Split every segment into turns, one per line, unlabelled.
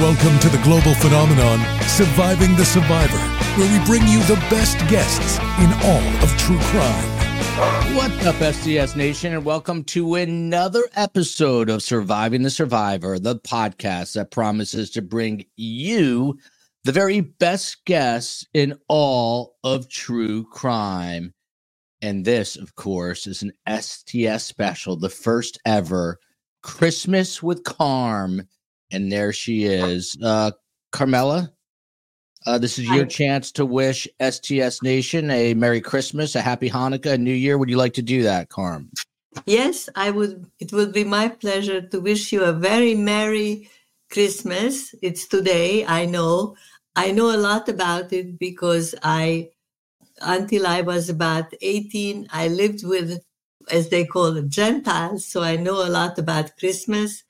Welcome to the global phenomenon, Surviving the Survivor, where we bring you the best guests in all of true crime.
What's up, STS Nation, and welcome to another episode of Surviving the Survivor, the podcast that promises to bring you the very best guests in all of true crime. And this, of course, is an STS special, the first ever Christmas with Carm and there she is. Uh, Carmela, uh, this is your chance to wish STS Nation a Merry Christmas, a Happy Hanukkah, a New Year. Would you like to do that, Carm?
Yes, I would. It would be my pleasure to wish you a very Merry Christmas. It's today, I know. I know a lot about it because I, until I was about 18, I lived with, as they call it, Gentiles. So I know a lot about Christmas.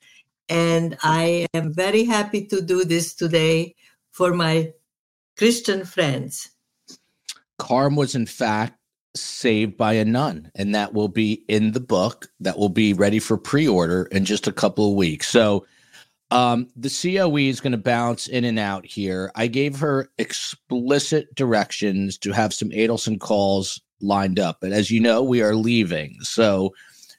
And I am very happy to do this today for my Christian friends.
Carm was, in fact, saved by a nun, and that will be in the book that will be ready for pre order in just a couple of weeks. So, um, the COE is going to bounce in and out here. I gave her explicit directions to have some Adelson calls lined up. But as you know, we are leaving. So,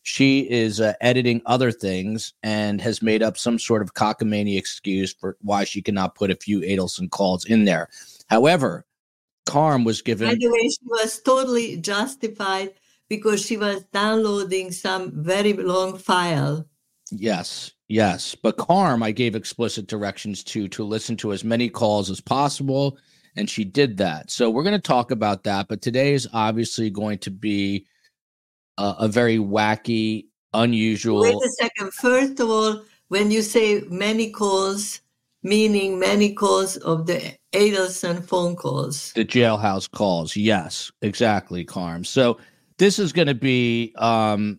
she is uh, editing other things and has made up some sort of cockamamie excuse for why she cannot put a few Adelson calls in there. However, Carm was given.
By the way, she was totally justified because she was downloading some very long file.
Yes, yes. But Carm, I gave explicit directions to to listen to as many calls as possible, and she did that. So we're going to talk about that. But today is obviously going to be uh, a very wacky, unusual.
Wait a second. First of all, when you say many calls, meaning many calls of the Adelson phone calls,
the jailhouse calls. Yes, exactly, Carm. So this is going to be um,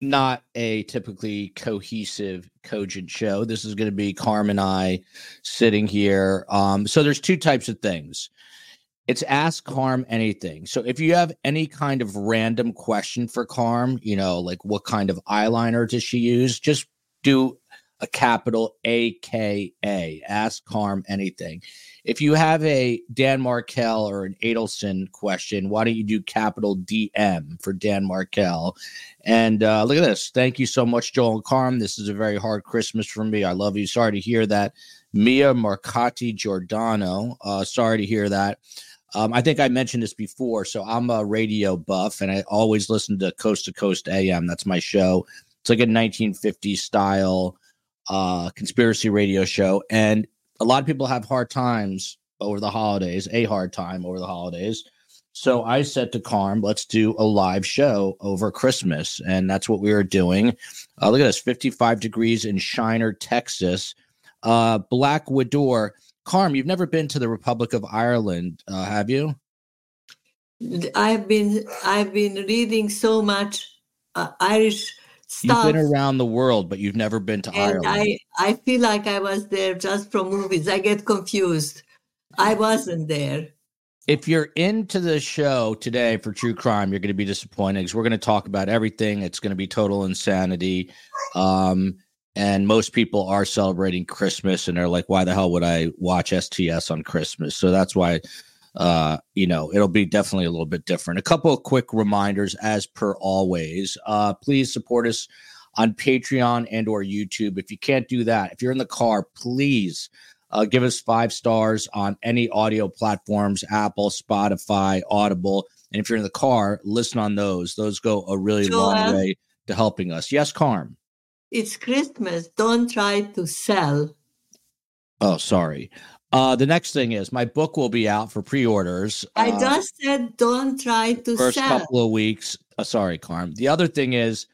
not a typically cohesive, cogent show. This is going to be Carm and I sitting here. Um, so there's two types of things. It's ask Carm anything. So if you have any kind of random question for Carm, you know, like what kind of eyeliner does she use? Just do a capital AKA. Ask Carm anything. If you have a Dan Markel or an Adelson question, why don't you do capital DM for Dan Markel? And uh, look at this. Thank you so much, Joel and Carm. This is a very hard Christmas for me. I love you. Sorry to hear that. Mia Marcotti Giordano. Uh, sorry to hear that. Um, I think I mentioned this before. So I'm a radio buff and I always listen to Coast to Coast AM. That's my show. It's like a 1950s style uh, conspiracy radio show. And a lot of people have hard times over the holidays, a hard time over the holidays. So I said to Carm, let's do a live show over Christmas. And that's what we are doing. Uh, look at this 55 degrees in Shiner, Texas. Uh, Black Widow Carm, you've never been to the Republic of Ireland, uh, have you?
I've been I've been reading so much uh, Irish stuff.
You've been around the world, but you've never been to
and
Ireland.
I I feel like I was there just from movies. I get confused. I wasn't there.
If you're into the show today for true crime, you're going to be disappointed because we're going to talk about everything. It's going to be total insanity. Um, and most people are celebrating Christmas and they're like, why the hell would I watch STS on Christmas? So that's why, uh, you know, it'll be definitely a little bit different. A couple of quick reminders, as per always. Uh, please support us on Patreon and or YouTube. If you can't do that, if you're in the car, please uh, give us five stars on any audio platforms, Apple, Spotify, Audible. And if you're in the car, listen on those. Those go a really long way to helping us. Yes, Carm.
It's Christmas. Don't try to sell.
Oh, sorry. Uh, the next thing is my book will be out for pre-orders.
I uh, just said don't try to
first
sell.
couple of weeks. Uh, sorry, Carm. The other thing is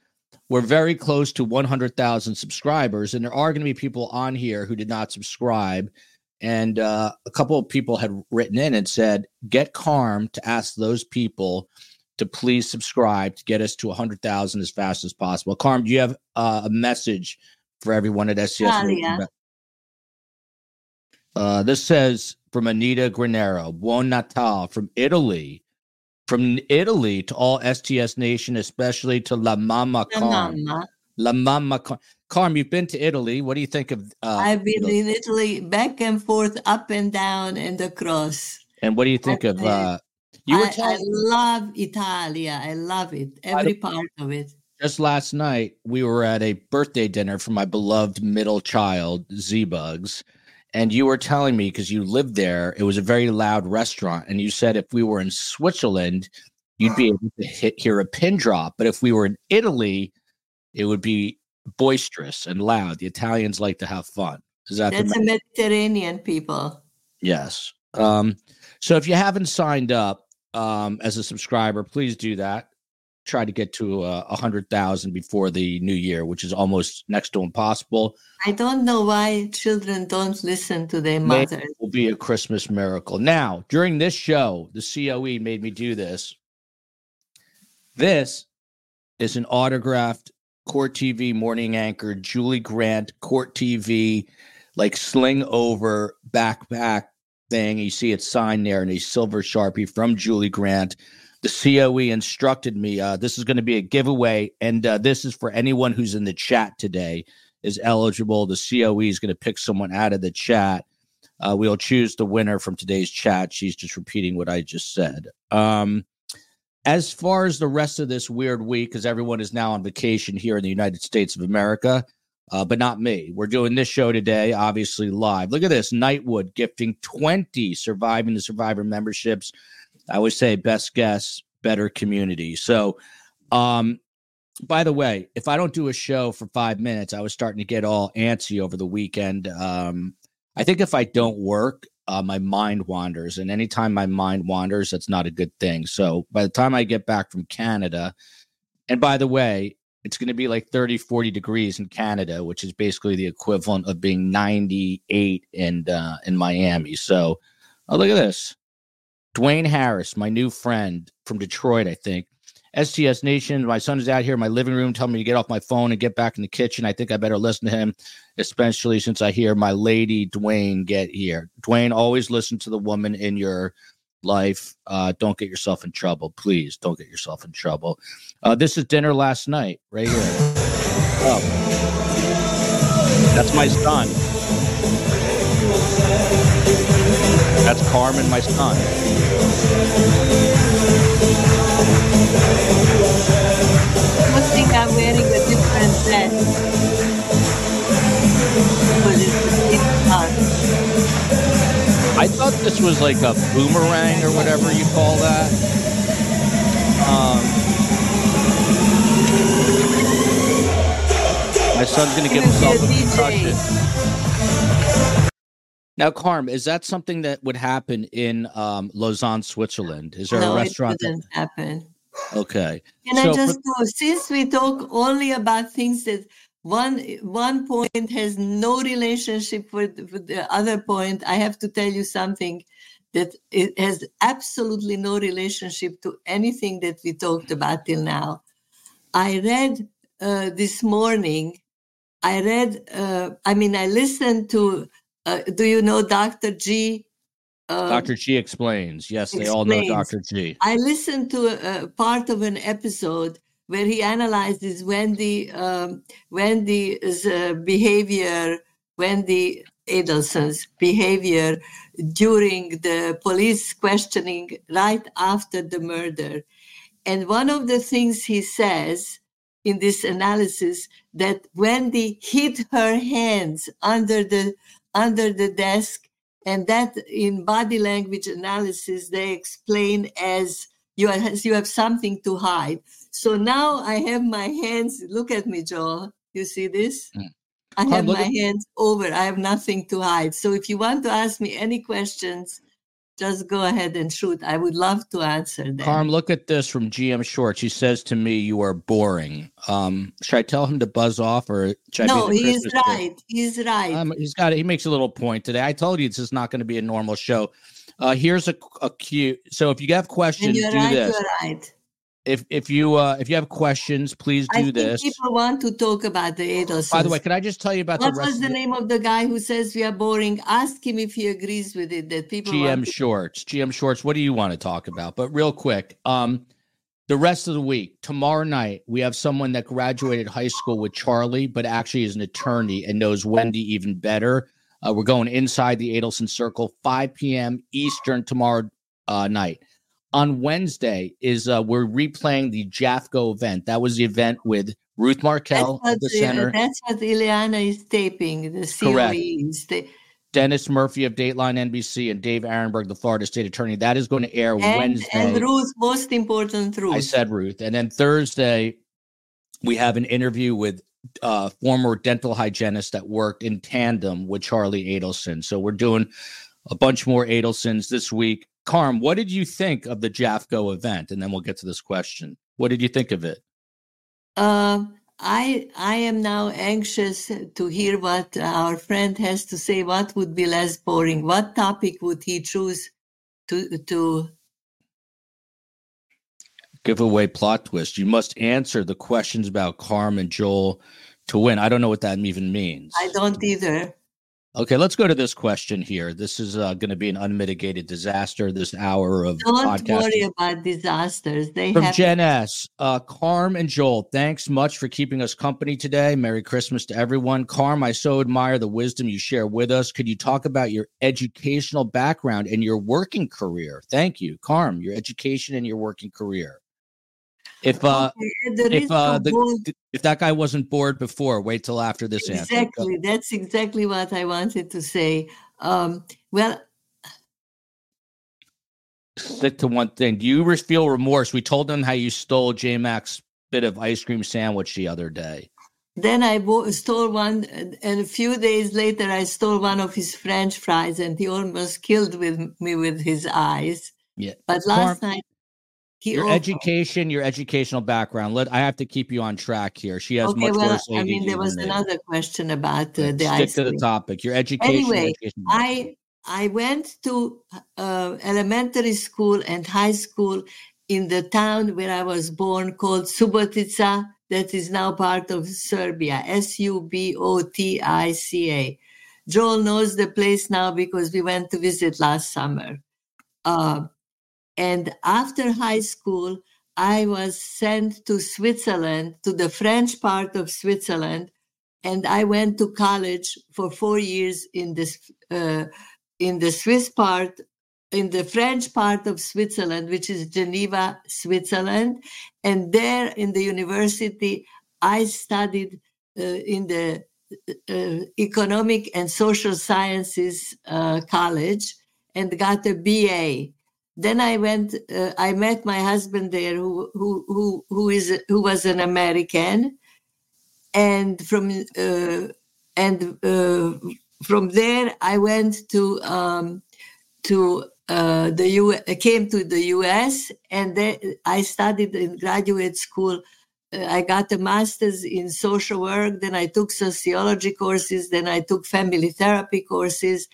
we're very close to 100,000 subscribers, and there are going to be people on here who did not subscribe. And uh, a couple of people had written in and said, "Get Carm to ask those people to please subscribe to get us to 100,000 as fast as possible. Carm, do you have uh, a message for everyone at STS?
yeah.
Uh, this says from Anita Granero, Buon Natal from Italy. From Italy to all STS Nation, especially to La Mama Carm. La Mamma Car- Carm, you've been to Italy. What do you think of uh,
I've been
Italy?
in Italy back and forth, up and down, and across.
And what do you think of
I-
uh you were
I, I love Italia. I love it. Every part of it.
just last night we were at a birthday dinner for my beloved middle child, Z Bugs. And you were telling me because you lived there, it was a very loud restaurant. And you said if we were in Switzerland, you'd be able to hit, hear a pin drop. But if we were in Italy, it would be boisterous and loud. The Italians like to have fun. Is that the
That's a Mediterranean people.
Yes. Um, so if you haven't signed up um, as a subscriber, please do that. Try to get to uh, a hundred thousand before the new year, which is almost next to impossible.
I don't know why children don't listen to their
Maybe
mothers.
will be a Christmas miracle. Now, during this show, the COE made me do this. This is an autographed Court TV morning anchor, Julie Grant, Court TV, like sling over backpack thing. You see it signed there in a silver sharpie from Julie Grant. The COE instructed me uh, this is going to be a giveaway, and uh, this is for anyone who's in the chat today is eligible. The COE is going to pick someone out of the chat. Uh, we'll choose the winner from today's chat. She's just repeating what I just said. Um, as far as the rest of this weird week, because everyone is now on vacation here in the United States of America, uh, but not me. We're doing this show today, obviously live. Look at this Nightwood gifting 20 surviving the survivor memberships. I always say best guess, better community. So, um, by the way, if I don't do a show for five minutes, I was starting to get all antsy over the weekend. Um, I think if I don't work, uh, my mind wanders. And anytime my mind wanders, that's not a good thing. So by the time I get back from Canada, and by the way, it's going to be like 30, 40 degrees in Canada, which is basically the equivalent of being 98 in, uh, in Miami. So oh, look at this. Dwayne Harris, my new friend from Detroit, I think. STS Nation, my son is out here in my living room telling me to get off my phone and get back in the kitchen. I think I better listen to him, especially since I hear my lady Dwayne get here. Dwayne, always listen to the woman in your life. Uh, don't get yourself in trouble. Please don't get yourself in trouble. Uh, this is dinner last night, right here. Oh, that's my son. That's Carmen, my son. Thought this was like a boomerang or whatever you call that. Um, my son's gonna give
Gonna be a
himself a concussion. Now, Carm, is that something that would happen in um, Lausanne, Switzerland? Is there
no,
a restaurant?
it didn't happen.
Okay.
Can
So
I
for-
just go? Since we talk only about things that one one point has no relationship with, with the other point, I have to tell you something that it has absolutely no relationship to anything that we talked about till now. I read uh, this morning. I read. Uh, I mean, I listened to. Uh, do you know Dr. G? Uh,
Dr. G explains. Yes, they all know Dr. G.
I listened to a, a part of an episode where he analyzes Wendi um, Wendi's uh, behavior, Wendi Adelson's behavior during the police questioning right after the murder. And one of the things he says in this analysis that Wendi hid her hands under the under the desk and that in body language analysis they explain as you have, you have something to hide so now i have my hands look at me joel you see this
Mm.
i have my
at-
hands over i have nothing to hide so if you want to ask me any questions just go ahead and shoot i would love to answer them
Carm, look at this from GM Shorts. He says to me, "You are boring." Um, should I tell him to buzz off, or should I
no
be the
he is
Christmas kid?
right he's right
Um, he's got. He makes a little point today. I told you this is not going to be a normal show. Uh, here's a, a cue. So if you have questions, do
right
this.
right
If if you uh, if you have questions, please
i
do
think
this.
people want to talk about the Adelsons.
By the way, can I just tell you about
What
the rest
was the
the
name of the guy who says we are boring? Ask him if he agrees with it. That people
GM
to-
Shorts? GM Shorts. What do you want to talk about? But real quick, um, the rest of the week, tomorrow night, we have someone that graduated high school with Charlie, but actually is an attorney and knows Wendi even better. Uh, we're going inside the Adelson Circle, 5 p.m. Eastern tomorrow uh, night. On Wednesday is uh, we're replaying the JAFCO event. That was the event with Ruth Markel at the center.
That's what Ileana is taping. The COE
Correct.
the,
Dennis Murphy of Dateline NBC and Dave Aronberg, the Florida State Attorney. That is going to air
and,
Wednesday.
and Ruth, most important Ruth.
I said Ruth. And then Thursday, we have an interview with uh, former dental hygienist that worked in tandem with Charlie Adelson. So we're doing a bunch more Adelsons this week. Carm, what did you think of the JAFCO event? And then we'll get to this question. What did you think of it?
Um, I I am now anxious to hear what our friend has to say. What would be less boring? What topic would he choose to to?
give away plot twist. You must answer the questions about Carm and Joel to win. I don't know what that even means.
I don't either.
Okay, let's go to this question here. This is uh, going to be an unmitigated disaster. This hour of
Don't
podcasting.
worry about disasters. They
From
have
Jen S. Uh, Carm and Joel, thanks much for keeping us company today. Merry Christmas to everyone. Carm, I so admire the wisdom you share with us. Could you talk about your educational background and your working career? Thank you, Carm. Your education and your working career. If uh,
Okay,
if uh, the,
both-
if that guy wasn't bored before, wait till after this answer.
Exactly that's exactly what I wanted to say. Um, well,
Stick to one thing. Do you feel remorse? We told them how you stole J Mac's bit of ice cream sandwich the other day.
Then I stole one, and and a few days later, I stole one of his French fries, and he almost killed with me with his eyes.
Yeah.
But last night, he
Your
al-
education, your educational background. Let I have to keep you on track here. She has
Okay,
much
well,
worse
I mean, there was another question about uh, the
Stick to the topic. Your education.
Anyway,
education
I I went to uh, elementary school and high school in the town where I was born, called Subotica, that is now part of Serbia. S U B O T I C A. Joel knows the place now because we went to visit last summer. Uh, and after high school, I was sent to Switzerland, to the French part of Switzerland, and I went to college for four years in this uh, in the Swiss part, in the French part of Switzerland, which is Geneva, Switzerland, and there in the university I studied uh, in the uh, economic and social sciences uh, college and got a BA. Then I went. Uh, I met my husband there, who who who who is who was an American, and from uh, and uh, from there I went to um, to uh, the U. Came to the U.S. and then I studied in graduate school. Uh, I got a master's in social work. Then I took sociology courses. Then I took family therapy courses,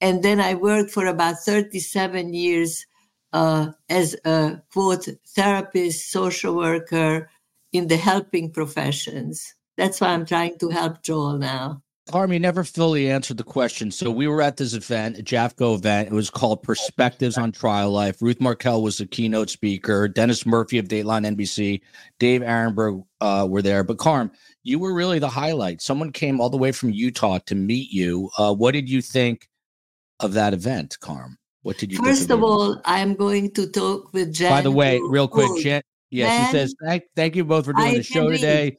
and then I worked for about thirty-seven years uh, as a quote therapist, social worker in the helping professions. That's why I'm trying to help Joel now.
Carm, you never fully answered the question. So we were at this event, a JAFCO event. It was called Perspectives on Trial Life. Ruth Markel was the keynote speaker. Dennis Murphy of Dateline NBC, Dave Aronberg uh, were there. But Carm, you were really the highlight. Someone came all the way from Utah to meet you. Uh, what did you think of that event, Carm? What did you
First
think
of
it?
all, I'm going to talk with Jen.
By the way, real quick, Jen, yeah, she says, thank, thank you both for doing
I
the show
can read.
today.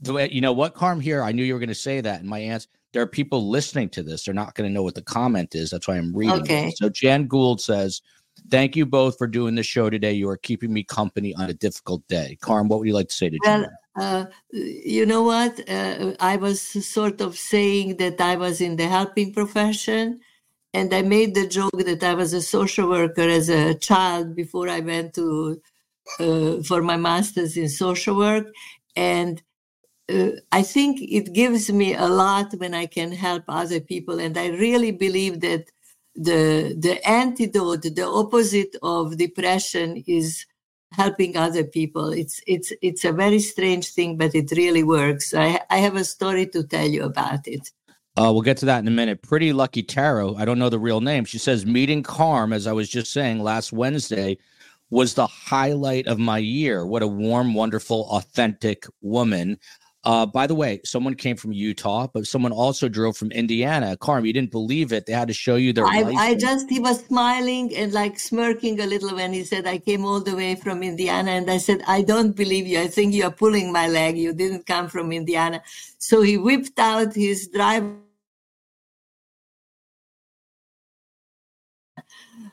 The you know what, Carm, here, I knew you were going to say that. And my answer, there are people listening to this. They're not going to know what the comment is. That's why I'm reading
Okay.
it. So Jan Gould says, thank you both for doing the show today. You are keeping me company on a difficult day. Carm, what would you like to say to
Well,
Jen?
uh, you know what? Uh, I was sort of saying that I was in the helping profession, and I made the joke that I was a social worker as a child before I went to uh, for my master's in social work, and uh, I think it gives me a lot when I can help other people, and I really believe that the the antidote, the opposite of depression, is helping other people. It's it's it's a very strange thing, but it really works. I I have a story to tell you about it.
Uh, we'll get to that in a minute. Pretty Lucky Tarot, I don't know the real name. She says, meeting Carm, as I was just saying last Wednesday, was the highlight of my year. What a warm, wonderful, authentic woman. Uh, by the way, someone came from Utah, but someone also drove from Indiana. Carm, you didn't believe it. They had to show you their.
I, I, just he was smiling and like smirking a little when he said, "I came all the way from Indiana," and I said, "I don't believe you. I think you are pulling my leg. You didn't come from Indiana." So he whipped out his driver.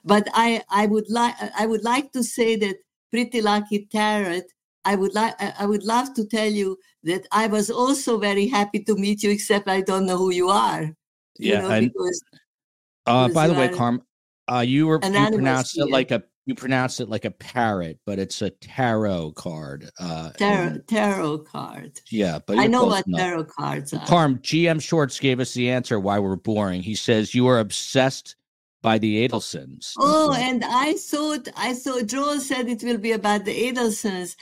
But I, I would like, I would like to say that Pretty Lucky Tarot I would like I would love to tell you that I was also very happy to meet you, except I don't know who you are.
You yeah, know, and, because, uh, by the way, Carm, uh, you were you pronounced it like a you pronounced it like a parrot, but it's a tarot card. Uh,
tarot tarot card.
Yeah, but
I know what enough. tarot cards are.
Carm, GM Shorts gave us the answer why we're boring. He says you are obsessed by the Adelsons.
Oh, and I thought I thought Joel said it will be about the Adelsons.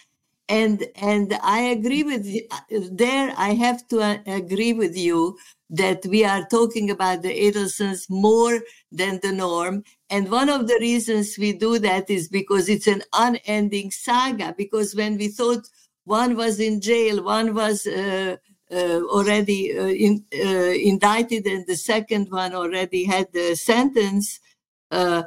And and i agree with you there i have to uh, agree with you that we are talking about the Adelsons more than the norm. And one of the reasons we do that is because it's an unending saga because when we thought one was in jail one was uh, uh, already uh, in, uh, indicted and the second one already had the sentence uh,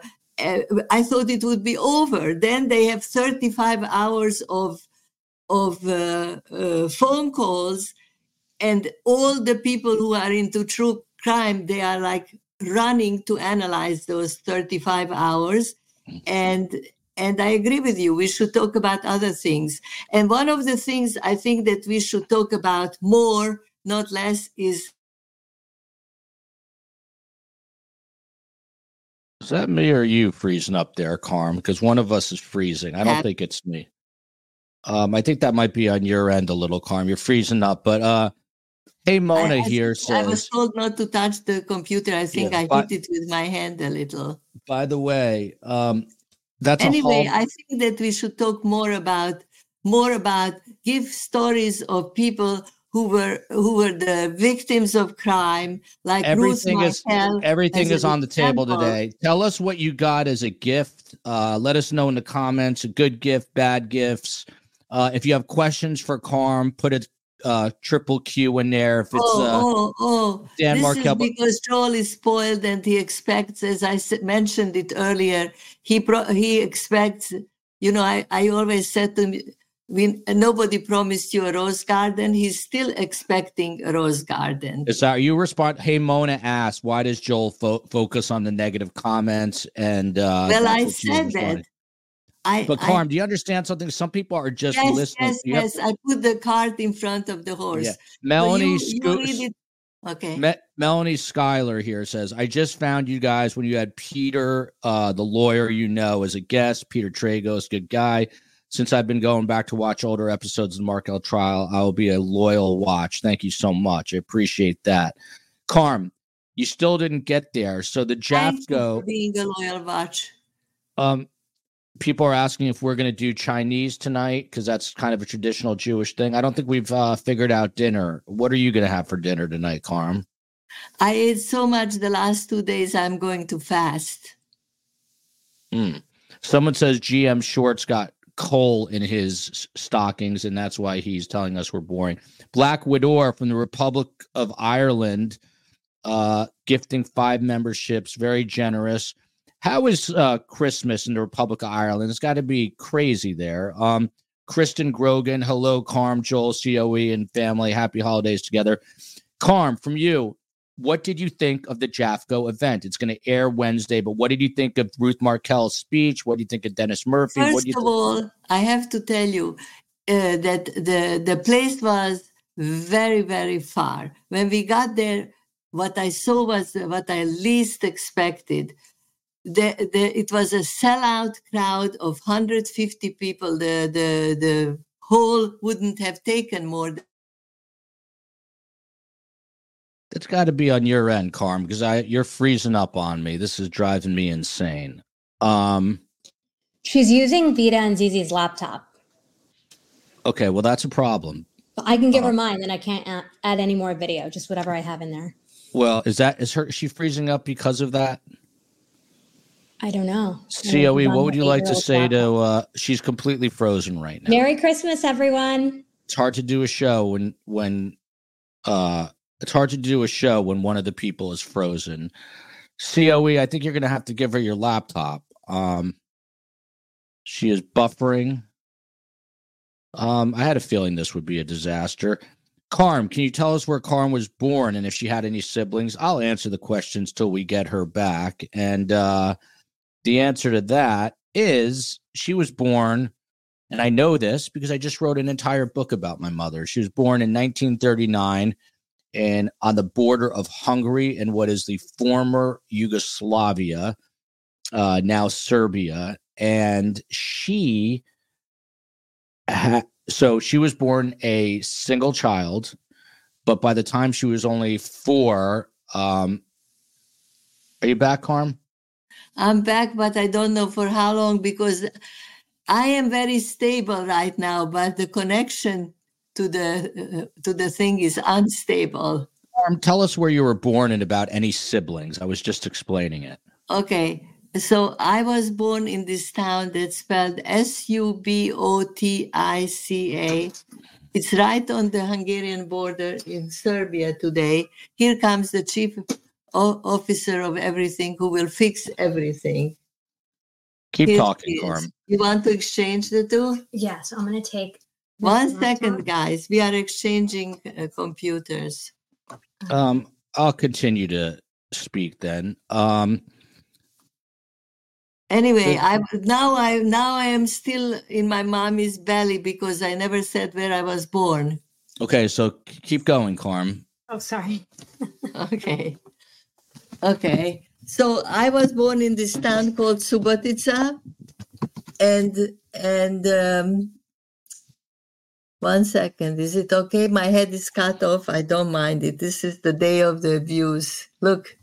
I thought it would be over. Then they have 35 hours of of uh, uh, phone calls and all the people who are into true crime they are like running to analyze those 35 hours and and i agree with you we should talk about other things and one of the things i think that we should talk about more not less is
is that me or you freezing up there carm because one of us is freezing i don't think it's me um, I think that might be on your end a little, Carm. You're freezing up, but uh, hey, Mona I, I
here
says
I was told not to touch the computer. I think yeah, I but, hit it with my hand a little.
By the way, um, that's
anyway. I think that we should talk more about more about give stories of people who were who were the victims of crime like
everything
Ruth
is everything is on the table today. Tell us what you got as a gift. Uh, let us know in the comments a good gift bad gifts. Uh, if you have questions for Carm, put a uh, triple Q in there. If it's oh,
uh, oh, oh. Dan this Markel. is because Joel is spoiled and he expects, as I mentioned it earlier, he pro- he expects. You know, I, I always said to him, we, nobody promised you a rose garden. He's still expecting a rose garden.
Is that you respond? Hey, Mona asked, why does Joel fo- focus on the negative comments? And uh,
well, I said that
I, but Carm, I, do you understand something? Some people are just
yes,
listening.
Yes, yes. I put the cart in front of the horse. Yeah.
Melanie, so you,
you okay.
Me- Melanie Schuyler here says, "I just found you guys when you had Peter, uh, the lawyer you know, as a guest. Peter Tragos, good guy. Since I've been going back to watch older episodes of the Markel trial, I will be a loyal watch. Thank you so much. I appreciate that. Carm, you still didn't get there, so the JAFCO
being a loyal watch.
Um, people are asking if we're going to do Chinese tonight because that's kind of a traditional Jewish thing. I don't think we've uh, figured out dinner. What are you going to have for dinner tonight, Carm?
I ate so much the last two days. I'm going to fast.
Mm. Someone says GM Shorts got coal in his stockings, and that's why he's telling us we're boring. Black Widow from the Republic of Ireland, uh, gifting five memberships, very generous. How is uh, Christmas in the Republic of Ireland? It's got to be crazy there. Um, Kristen Grogan, hello, Carm, Joel, COE, and family. Happy holidays together. Carm, from you, what did you think of the JAFCO event? It's going to air Wednesday, but what did you think of Ruth Markel's speech? What do you think of Dennis Murphy?
First of all, I have to tell you uh, that the the place was very very far. When we got there, what I saw was what I least expected the, the, it was a sellout crowd of 150 people. The, the, the hall wouldn't have taken more. Than-
That's got to be on your end, Carm, because I you're freezing up on me. This is driving me insane. Um,
She's using Vita and Zizi's laptop.
Okay, well that's a problem.
I can give uh, her mine, then I can't add any more video. Just whatever I have in there.
Well, is that is her? Is she freezing up because of that?
I don't know.
COE, what would you like to say to uh she's completely frozen right now.
Merry Christmas, everyone.
It's hard to do a show when when uh it's hard to do a show when one of the people is frozen. COE, I think you're gonna have to give her your laptop. Um she is buffering. Um, I had a feeling this would be a disaster. Carm, can you tell us where Carm was born and if she had any siblings? I'll answer the questions till we get her back. And uh the answer to that is she was born, and I know this because I just wrote an entire book about my mother. She was born in 1939 and on the border of Hungary and what is the former Yugoslavia, uh, now Serbia. And she, ha- so she was born a single child, but by the time she was only four, um, are you back, Carm?
I'm back, but I don't know for how long because I am very stable right now, but the connection to the uh, to the thing is unstable.
Um, tell us where you were born and about any siblings. I was just explaining it.
Okay, so I was born in this town that's spelled S U B O T I C A. It's right on the Hungarian border in Serbia today. Here comes the chief officer of everything who will fix everything.
Keep
Here
talking,
she You want to exchange the two?
Yes, I'm gonna take this
One
laptop.
guys. We are exchanging uh, computers.
Um, I'll continue to speak then. Um,
Anyway,
Good.
I now I now I am still in my mommy's belly because I never said where I was born.
okay, so keep going, Carm.
Oh, sorry.
Okay. Okay. So I was born in this town called Subotica, and and um, one second, is it okay? My head is cut off. I don't mind it. This is the day of the abuse. Look,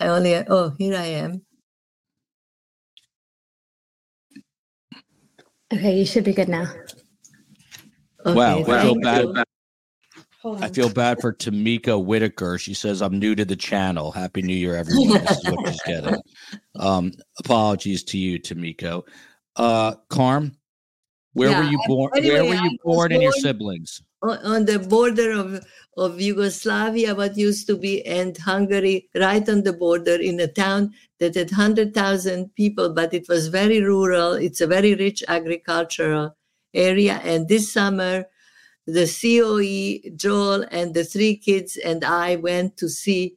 I only oh here I am.
Okay, you should be good now.
Okay,
wow, I feel
thank
bad.
You.
Hold
I feel bad for Tamika Whitaker. She says, I'm new to the channel. Happy New Year, everyone. This is what she's getting. Um, apologies to you, Tamiko. Uh, Carm, where
Yeah,
were you born?
anyway,
where were you
was
born and your siblings?
on on the border of, of Yugoslavia, what used to be, and Hungary, right on the border in a town that had 100,000 people, but it was very rural. It's a very rich agricultural area. And this summer, the COE, Joel, and the three kids and I went to see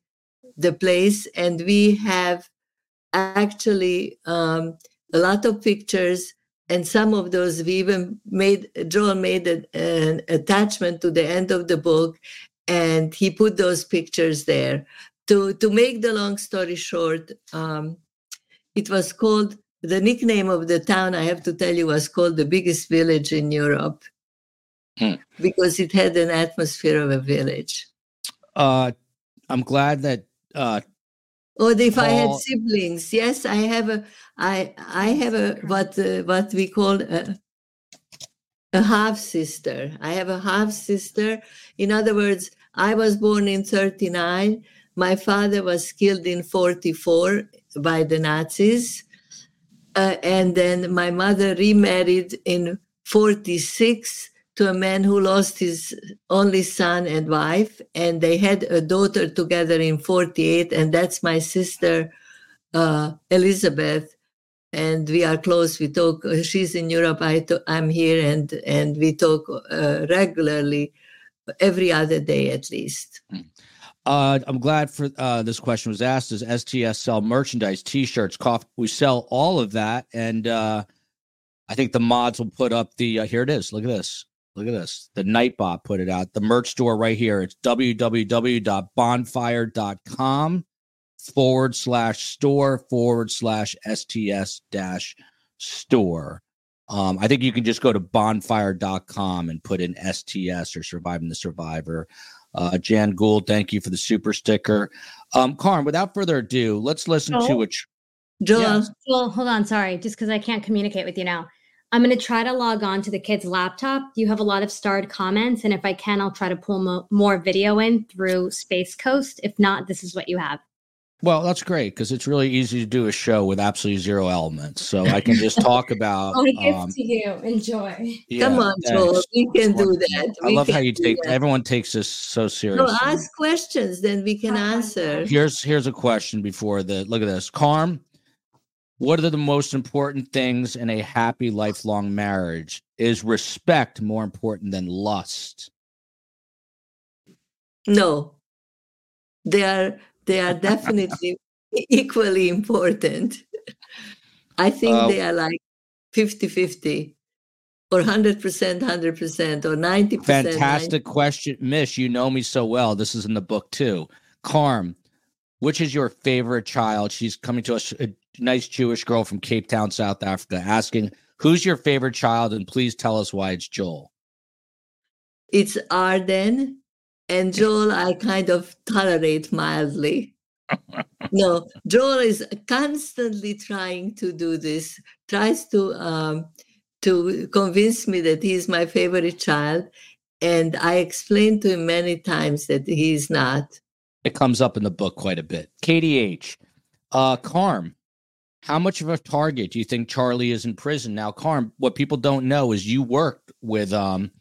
the place, and we have actually um, a lot of pictures and some of those we even made joel made a- an attachment to the end of the book and he put those pictures there. To to make the long story short um, it was called the nickname of the town i have to tell you was called the biggest village in europe
Hmm.
because it had an atmosphere of a village.
Uh, I'm glad that uh,
or if i had siblings yes i have a i i have a what uh, what we call a, a half sister. I have a half sister. In other words i was born in 39 my father was killed in 44 by the nazis. Uh, and then my mother remarried in 46 to a man who lost his only son and wife and they had a daughter together in 48 and that's my sister uh, elizabeth and we are close we talk uh, she's in europe I to, i'm here and and we talk uh, regularly every other day at least
Uh, I'm glad for uh, this question was asked. Does STS sell merchandise, T-shirts, coffee? We sell all of that, and uh, I think the mods will put up the. Uh, here it is. Look at this. Look at this. The Nightbot put it out. The merch store right here. It's www.bonfire.com forward slash store forward slash STS dash store. Um, I think you can just go to bonfire.com and put in STS or Surviving the Survivor. Uh, Jan Gould, thank you for the super sticker. Um, Carm, without further ado, let's listen to
Joel?
a. Tr-
joel
Yes.
Well, hold on. Sorry, just because I can't communicate with you now. I'm going to try to log on to the kid's laptop. You have a lot of starred comments, and if I can, I'll try to pull mo- more video in through Space Coast. If not, this is what you have.
Well, that's great because it's really easy to do a show with absolutely zero elements. So I can just talk about.
I'll give
um,
to you. Enjoy.
yeah,
Come on. Joel. We can do that.
I
We
love how you take
that.
everyone takes this so
No,
seriously.
ask questions, then we can answer.
Here's here's a question before the look at this. Carm, what are the most important things in a happy lifelong marriage? Is respect more important than lust?
No, they are they are definitely equally important. I think
Uh,
they are like 50-50 or 100%, 100% or 90%.
Fantastic question, Mish. You know me so well. This is in the book too. Carm, which is your favorite child? She's coming to us, a nice Jewish girl from Cape Town, South Africa, asking, "Who's your favorite child?" And please tell us why it's Joel.
It's Arden and Joel I kind of tolerate mildly. no, Joel is constantly trying to do this, tries to um, to convince me that he's my favorite child. And I explained to him many times that he's not.
It comes up in the book quite a bit. KDH, uh, Carm, how much of a target do you think Charlie is in prison now? Carm, what people don't know is you worked with um,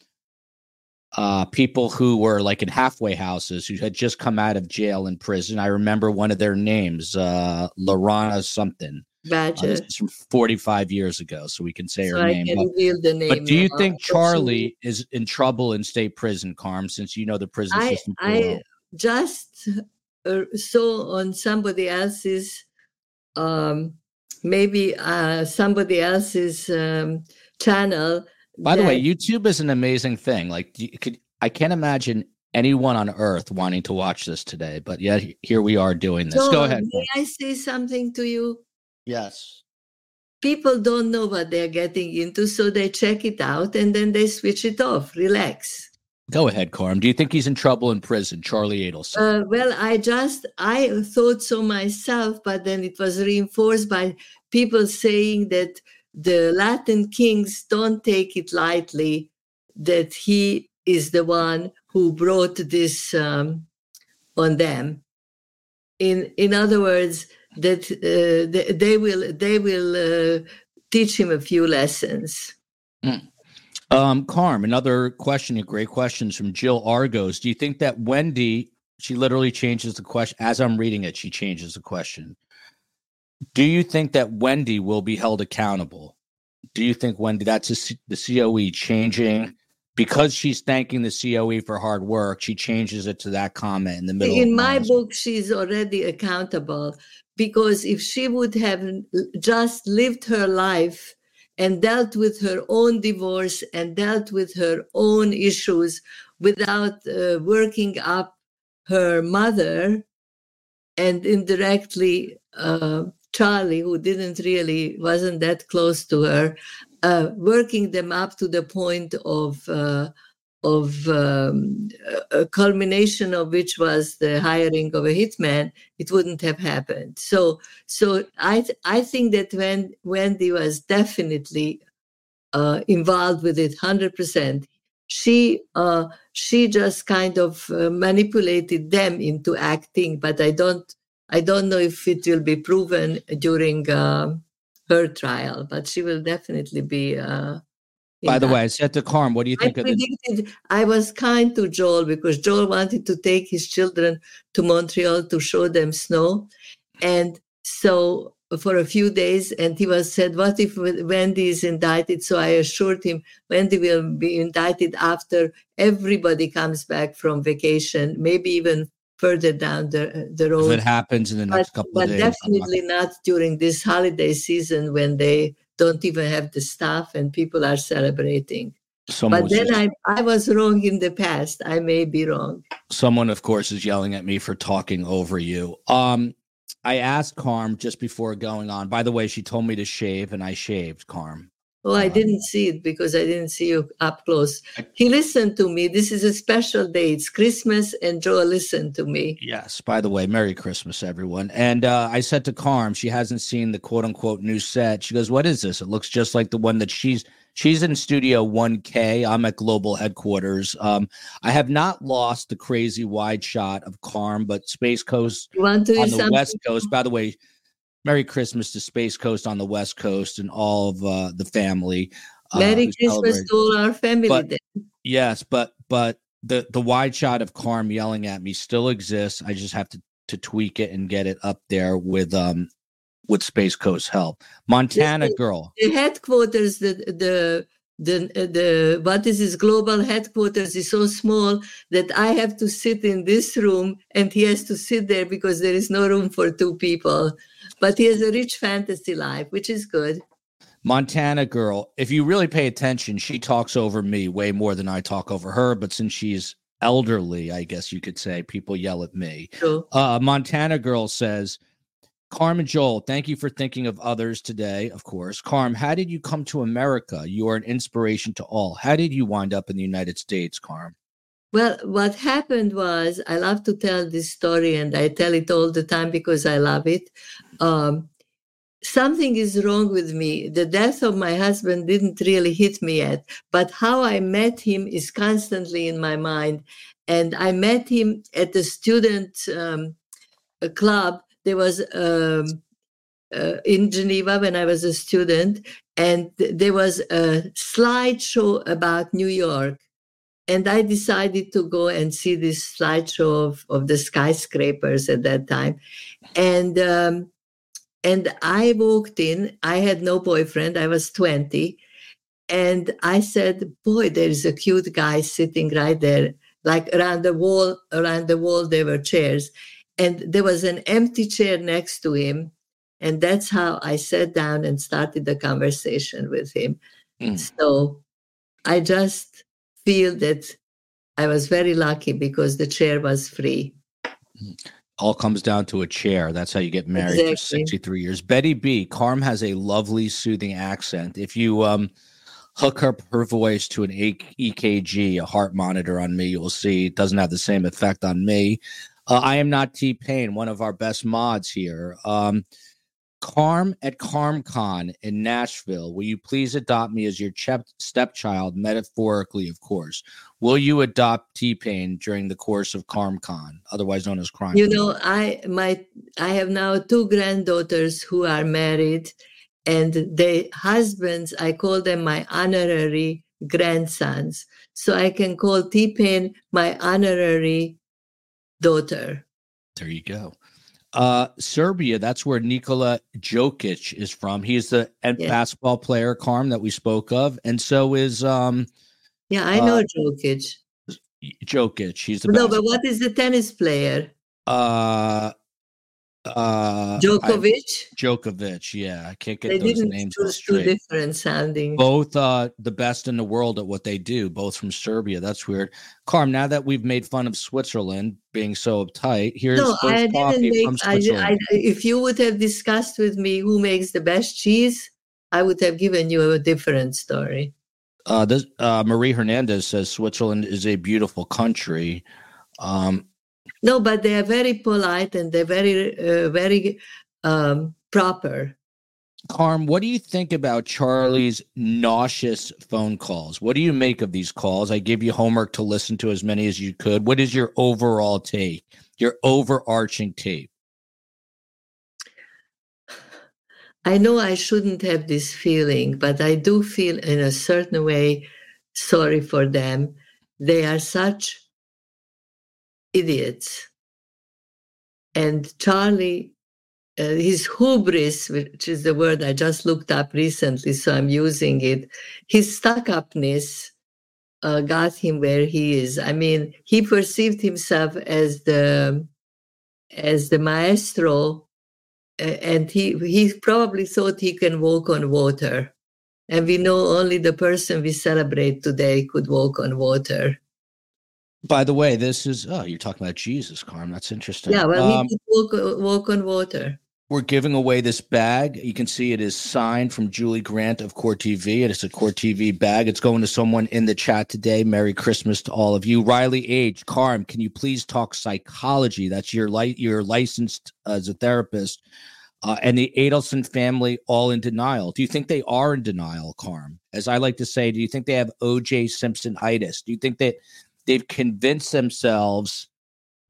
uh, people who were like in halfway houses who had just come out of jail and prison. I remember one of their names, uh, Lorana something. Uh,
Badger.
this is from 45 years ago, so we can say
so
her
I
name.
can
But,
the name.
but do you think Charlie is in trouble in state prison, Carm, since you know the prison
I,
system?
I
well?
just uh, saw on somebody else's, um, maybe uh, somebody else's um, channel.
By the way, YouTube is an amazing thing. Like, you could I can't imagine anyone on earth wanting to watch this today, but yet here we are doing this. Go ahead.
May I say something to you?
Yes.
People don't know what they're getting into, so they check it out and then they switch it off. Relax.
Go ahead, Carm. Do you think he's in trouble in prison, Charlie Adelson?
Uh, well, I just I thought so myself, but then it was reinforced by people saying that the Latin kings don't take it lightly that he is the one who brought this um, on them. In in other words, that uh, they, they will they will uh, teach him a few lessons.
Um, Carm, another question, a great questions from Jill Argos. Do you think that Wendi, she literally changes the question as I'm reading it, she changes the question. Do you think that Wendi will be held accountable? Do you think Wendi, that's a C- the COE changing because she's thanking the COE for hard work? She changes it to that comment in the middle.
in my book she's already accountable because if she would have just lived her life and dealt with her own divorce and dealt with her own issues without uh, working up her mother and indirectly uh, charlie who didn't really wasn't that close to her uh, working them up to the point of uh, of um, a culmination of which was the hiring of a hitman, it wouldn't have happened. So, so I th- I think that when Wendi was definitely uh, involved with it, hundred percent. She uh, she just kind of uh, manipulated them into acting, but I don't I don't know if it will be proven during um her trial, but she will definitely be.
By the way, I said to Carm, what do you
I
think of the
predicted I was kind to Joel because Joel wanted to take his children to Montreal to show them snow. And so for a few days, and he was said, What if Wendi is indicted? So I assured him Wendi will be indicted after everybody comes back from vacation, maybe even further down the, the road.
if it happens in the
but,
next couple
but
of days? I'm
definitely not during this holiday season when they don't even have the staff and people are celebrating.
someone
But then I, I was wrong in the past. I may be wrong.
someone of course is yelling at me for talking over you um i asked carm just before going on by the way she told me to shave and i shaved carm
Oh, I
Uh,
didn't see it because I didn't see you up close. He listened to me. This is a special day. It's Christmas, and Joe listened to me.
yes by the way merry christmas everyone and uh, i said to carm she hasn't seen the quote unquote new set she goes what is this it looks just like the one that she's She's in Studio 1K. I'm at Global Headquarters. Um, I have not lost the crazy wide shot of Carm, but Space Coast
on the
something? West Coast. By the way, Merry Christmas to Space Coast on the West Coast and all of uh, the family.
Uh, Merry Christmas to all our family.
But, yes, but but the the wide shot of Carm yelling at me still exists. I just have to to tweak it and get it up there with um with Space Coast help. Montana
the,
girl.
The headquarters, the the the the what is his global headquarters is so small that I have to sit in this room and he has to sit there because there is no room for two people. But he has a rich fantasy life, which is good.
Montana girl, if you really pay attention, she talks over me way more than I talk over her. But since she's elderly, I guess you could say people yell at me.
True.
Uh, Montana girl says, Carmen Joel, thank you for thinking of others today, of course. Carm, how did you come to America? You are an inspiration to all. How did you wind up in the United States, Carm?
Well, what happened was I love to tell this story and I tell it all the time because I love it. Um, something is wrong with me. The death of my husband didn't really hit me yet, but how I met him is constantly in my mind. And I met him at the student um, club there was um, uh, in Geneva when I was a student, and there was a slideshow about New York. And I decided to go and see this slideshow of, of the skyscrapers at that time. And um, and I walked in. I had no boyfriend. I was 20. And I said, boy, there is a cute guy sitting right there. Like around the wall, around the wall, there were chairs and there was an empty chair next to him. And that's how i sat down and started the conversation with him. Mm. so i just feel that i was very lucky because the chair was free.
Mm. all comes down to a chair. That's how you get married exactly. for 63 years. Betty b carm has a lovely soothing accent. If you um hook up her voice to an ekg a heart monitor on me you'll see it doesn't have the same effect on me uh, I am not T Pain, one of our best mods here. Um, Carm at CarmCon in Nashville. Will you please adopt me as your chep- stepchild, metaphorically, of course? Will you adopt T Pain during the course of CarmCon, otherwise known as Crime?
You know, I my I have now two granddaughters who are married, and the husbands I call them my honorary grandsons. So I can call T Pain my honorary daughter.
There you go. Uh, Serbia, that's where Nikola Jokic is from. He's the yeah. basketball player, Carm, that we spoke of. And so is um
Yeah, I know uh, Jokic.
Jokic. He's the
No, but what is the tennis player?
Uh uh
Djokovic.
I, Djokovic, yeah. I can't get they those names straight.
Different sounding.
Both uh the best in the world at what they do, both from Serbia. That's weird. Carm, now that we've made fun of Switzerland being so uptight, here's no, I didn't make, I, I,
if you would have discussed with me who makes the best cheese, I would have given you a different story.
Uh, this uh, Marie Hernandez says Switzerland is a beautiful country. Um,
no, but they are very polite and they're very, uh, very um, proper.
Carm, what do you think about Charlie's nauseous phone calls? What do you make of these calls? I give you homework to listen to as many as you could. What is your overall take, your overarching take?
I know I shouldn't have this feeling, but I do feel in a certain way sorry for them. They are such idiots. And Charlie, uh, his hubris, which is the word I just looked up recently, so I'm using it, his stuck upness uh, got him where he is. I mean, he perceived himself as the as the maestro, and he he probably thought he can walk on water. And we know only the person we celebrate today could walk on water.
By the way, this is oh, you're talking about Jesus, Carm. That's interesting.
Yeah, well, um, we walk, walk on water.
We're giving away this bag. You can see it is signed from Julie Grant of Court TV. It is a Court TV bag. It's going to someone in the chat today. Merry Christmas to all of you. Riley Age, Carm, can you please talk psychology? That's your light. You're licensed as a therapist. uh, and the Adelson family all in denial. Do you think they are in denial, Carm? As I like to say, do you think they have OJ Simpson itis? Do you think that they've convinced themselves?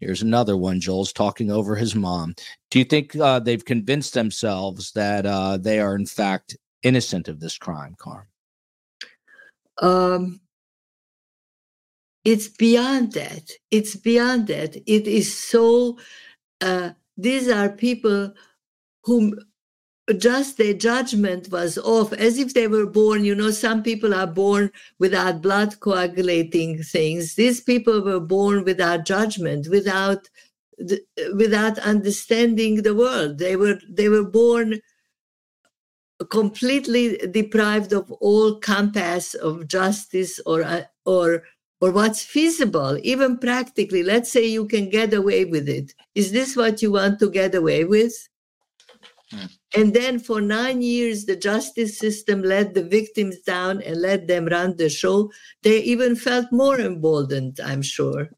Here's another one. Joel's talking over his mom. Do you think uh, they've convinced themselves that uh, they are in fact innocent of this crime, Carm?
Um, it's beyond that. It's beyond that. It is so. Uh, these are people whom just their judgment was off as if they were born you know some people are born without blood coagulating things. These people were born without judgment without without understanding the world. They were they were born completely deprived of all compass of justice or or or what's feasible even practically. Let's say you can get away with it. Is this what you want to get away with Hmm. And then for nine years, the justice system let the victims down and let them run the show. They even felt more emboldened, I'm sure.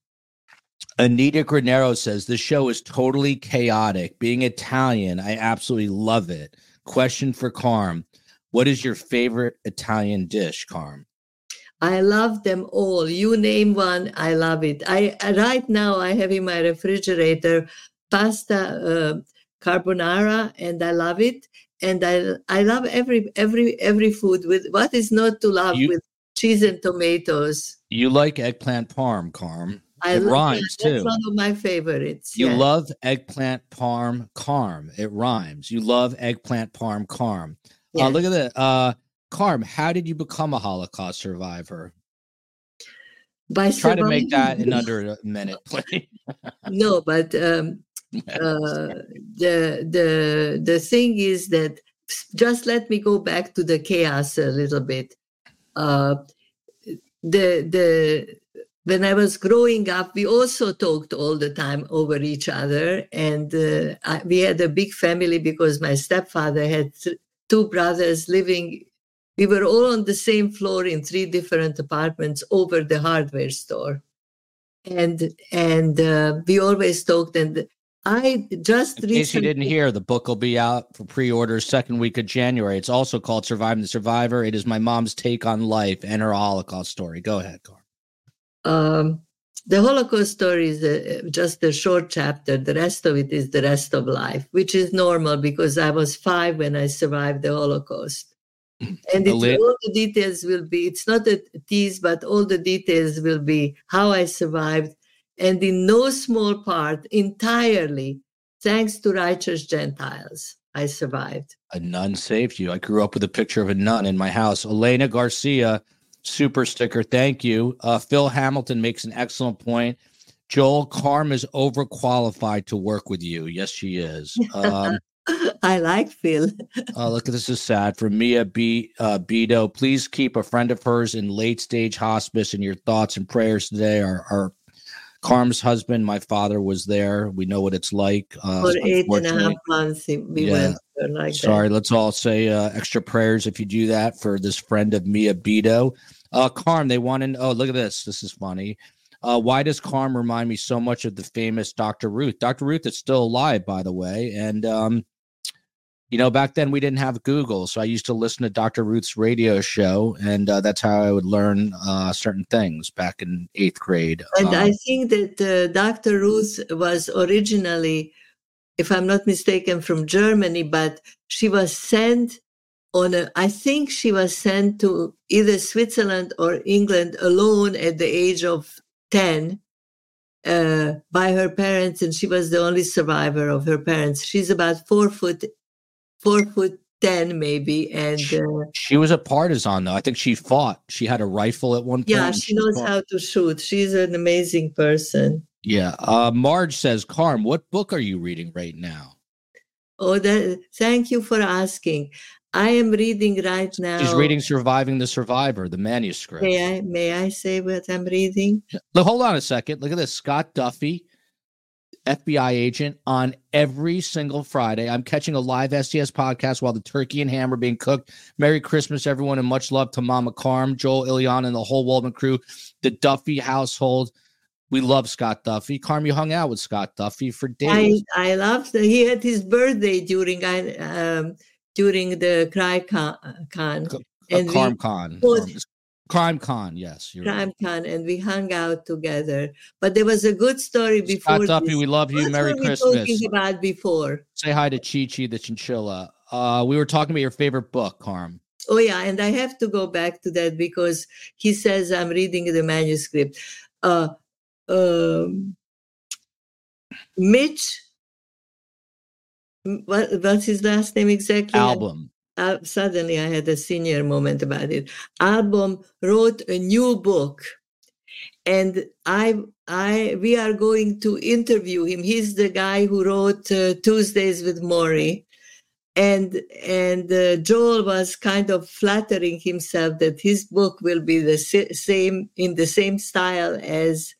Anita Granero says the show is totally chaotic. Being Italian, I absolutely love it. Question for Carm What is your favorite Italian dish, Carm?
I love them all. You name one, I love it. I right now I have in my refrigerator pasta uh, carbonara and I love it. And I I love every every every food with what is not to love you, with cheese and tomatoes.
You like eggplant parm, Carm.
I
it rhymes
that.
too.
That's one of my favorites.
You yeah. love eggplant parm carm. It rhymes. You love eggplant parm carm. Uh, look at that. Uh, Carm, how did you become a Holocaust survivor?
By
try to make that in under a minute, please.
no, but um, uh, the the the thing is that just let me go back to the chaos a little bit. Uh, the the when I was growing up, we also talked all the time over each other, and uh, I, we had a big family because my stepfather had th- two brothers living. We were all on the same floor in three different apartments over the hardware store, and and uh, we always talked. And I just
in case you didn't hear, the book will be out for pre-order second week of January. It's also called "Surviving the Survivor." It is my mom's take on life and her Holocaust story. Go ahead, Carl.
Um, the Holocaust story is a, just a short chapter. The rest of it is the rest of life, which is normal because I was five when I survived the Holocaust. And all the details will be, it's not a tease, but all the details will be how I survived and in no small part, entirely thanks to righteous Gentiles. I survived.
A nun saved you. I grew up with a picture of a nun in my house. Elena Garcia, super sticker. Thank you. Uh, Phil Hamilton makes an excellent point. Joel Carm is overqualified to work with you. Yes, she is. Um,
I like Phil.
uh, look, at this is sad for Mia B. Uh, Bido. Please keep a friend of hers in late stage hospice, and your thoughts and prayers today are, are Carm's husband, my father, was there. We know what it's like.
Uh, For eight and a half months, we yeah. went like
Sorry,
that.
let's all say uh, extra prayers if you do that for this friend of Mia Bido. Uh, Carm, they want to. Oh, look at this. This is funny. Uh, why does Carm remind me so much of the famous Dr. Ruth? Dr. Ruth is still alive, by the way, and um, you know, back then we didn't have Google, so I used to listen to Dr. Ruth's radio show, and uh, that's how I would learn uh, certain things back in eighth grade.
And um, I think that uh, Dr. Ruth was originally, if I'm not mistaken, from Germany, but she was sent on a, I think she was sent to either Switzerland or England alone at the age of 10 uh, by her parents, and she was the only survivor of her parents. She's about four foot four foot ten maybe and
she, uh, she, was a partisan though. I think she fought. She had a rifle at one point
yeah she, she knows fought. how to shoot. She's an amazing person.
Yeah uh marge says carm what book are you reading right now?
Oh that thank you for asking. I am reading right now
she's reading surviving the survivor the manuscript.
May i may i say what i'm reading?
Look hold on a second. Look at this. Scott duffy FBI agent on every single Friday. I'm catching a live STS podcast while the turkey and ham are being cooked. Merry Christmas, everyone, and much love to Mama Carm, Joel, Ileana, and the whole Waldman crew, the Duffy household. We love Scott Duffy. Carm, you hung out with Scott Duffy for
I
days.
I loved. He had his birthday during um, during the Cry Con, and
Carm Con. Crime Con, yes. You're right.
Crime Con, and we hung out together. But there was a good story before.
Scott Duffy,
this.
we love you.
What
Merry
were we talking about before?
Say hi to Chi Chi the chinchilla. Uh, we were talking about your favorite book, Carm.
Oh yeah, and I have to go back to that because he says I'm reading the manuscript. Uh, um, Mitch, what, what's his last name exactly?
Albom.
Uh, suddenly, I had a senior moment about it. Albom wrote a new book, and I, I, we are going to interview him. He's the guy who wrote uh, Tuesdays with Morrie and and uh, Joel was kind of flattering himself that his book will be the sa- same in the same style as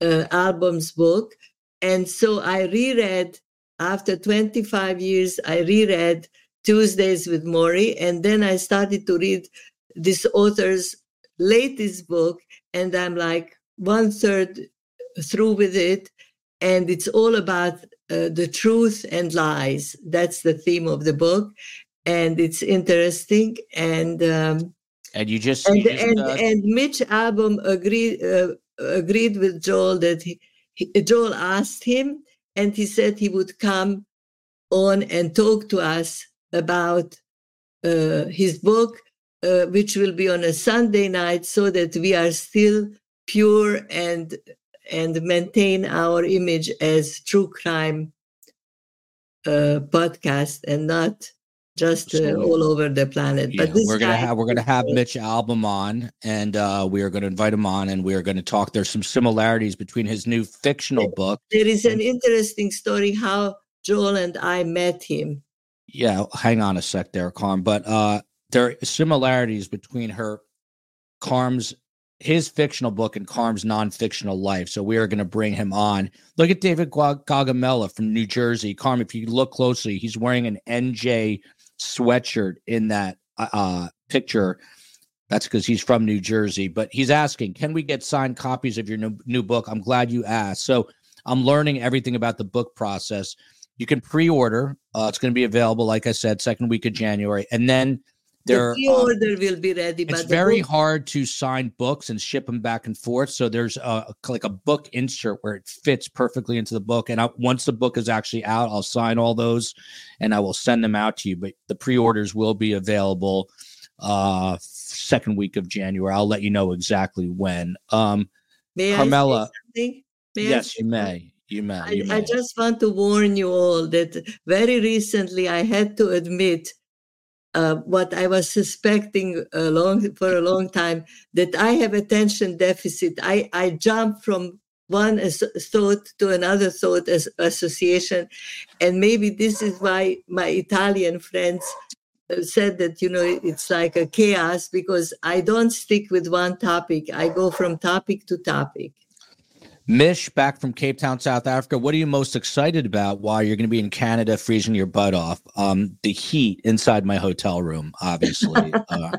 uh, Albom's book, and so I reread after 25 years. I reread Tuesdays with Morrie, and then I started to read this author's latest book, and I'm like one third through with it, and it's all about uh, the truth and lies. That's the theme of the book, and it's interesting. And um,
And you just,
and
you just,
and,
uh,
and Mitch Albom agreed uh, agreed with Joel that he, he, Joel asked him, and he said he would come on and talk to us about uh, his book, uh, which will be on a Sunday night, so that we are still pure and and maintain our image as true crime uh, podcast and not just uh, all over the planet.
yeah,
but this
we're gonna have we're gonna have Mitch Albom on, and uh, we are going to invite him on, and we are going to talk. There's some similarities between his new fictional book.
There is an interesting story how Joel and I met him.
Yeah, hang on a sec there, Carm. But uh, there are similarities between her, Carm's, his fictional book and Carm's non-fictional life. So we are going to bring him on. Look at David Gagamella from New Jersey. Carm, if you look closely, he's wearing an NJ sweatshirt in that uh, uh, picture. That's because he's from New Jersey. But he's asking, can we get signed copies of your new, new book? I'm glad you asked. So I'm learning everything about the book process. You can pre-order. Uh, it's going to be available, like I said, second week of January, and then there.
the
um,
pre-order will be ready.
it's very
book-
hard to sign books and ship them back and forth. So there's a like a book insert where it fits perfectly into the book. And I, once the book is actually out, I'll sign all those and I will send them out to you. But the pre-orders will be available uh second week of January. I'll let you know exactly when. Um
May
Carmela?
May
yes,
say
you may. You may.
I, I just want to warn you all that very recently I had to admit uh, what I was suspecting a long, for a long time that I have attention deficit. I, I jump from one as- thought to another thought as association. And maybe this is why my Italian friends uh, said that, you know, it's like a chaos because I don't stick with one topic. I go from topic to topic.
Mish, back from Cape Town, South Africa. What are you most excited about while you're going to be in Canada freezing your butt off? Um, the heat inside my hotel room, obviously. uh,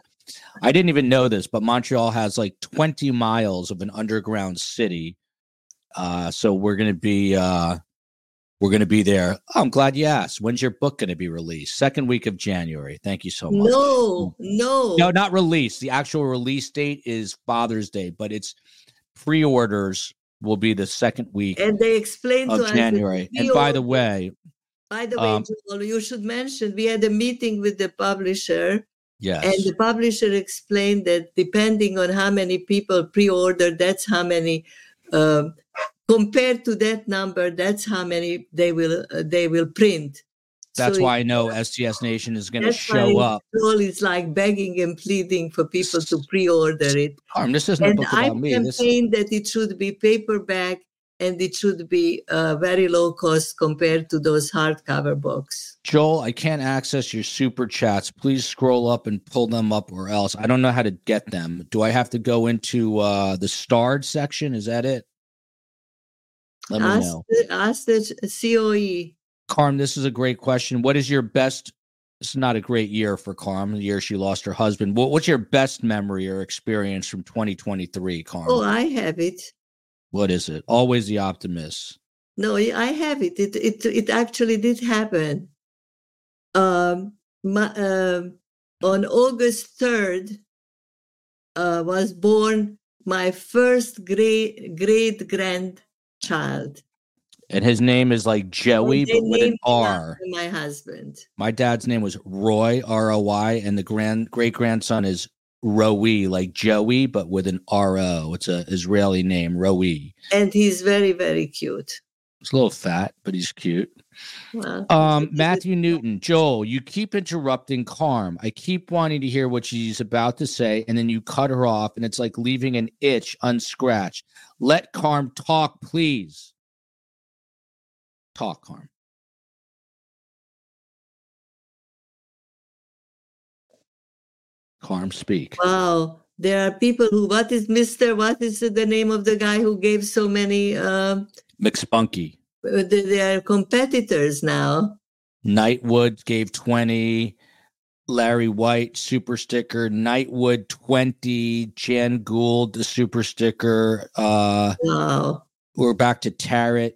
I didn't even know this, but Montreal has like 20 miles of an underground city. Uh, so we're going to be uh, we're going to be there. Oh, I'm glad you asked. When's your book going to be released? Second week of January. Thank you so much.
No, no.
No, not release. The actual release date is Father's Day, but it's pre-orders will be the second week
And they explained
of January. And by the way,
by the way,
um,
you should mention we had a meeting with the publisher,
yes,
and the publisher explained that depending on how many people pre-order, that's how many. Um, compared to that number, that's how many they will uh, they will print.
That's
So
why I know STS Nation is going to show up.
Joel is like begging and pleading for people to pre-order it.
Harm, this isn't a
and
book
I
about me. This
campaigned that it should be paperback and it should be uh, very low cost compared to those hardcover books.
Joel, I can't access your super chats. Please scroll up and pull them up, or else I don't know how to get them. Do I have to go into uh, the starred section? Is that it? Let me
ask,
know.
the, ask the COE.
Carm, this is a great question. What is your best? It's not a great year for Carm. The year she lost her husband. What, what's your best memory or experience from 2023, Carm?
Oh, I have it.
What is it? Always the optimist.
No, I have it. It it it actually did happen. Um, my, uh, on August third, uh, was born my first great great grandchild.
And his name is like Joey, but with an R.
My husband.
My dad's name was Roy, R O Y, and the grand great grandson is Roe, like Joey, but with an R O. It's a Israeli name, Roe.
And he's very, very cute.
He's a little fat, but he's cute.
Well,
Um, Matthew Newton, Joel, you keep interrupting Carm. I keep wanting to hear what she's about to say, and then you cut her off, and it's like leaving an itch unscratched. Let Carm talk, please. Talk, Carm. Carm, speak.
Wow. There are people who, what is Mr. What is the name of the guy who gave so many? Um,
McSpunky.
they are competitors now.
Nightwood gave 20. Larry White, super sticker. Nightwood, 20. Jan Gould, the super sticker. Uh,
Wow.
we're back to Tarot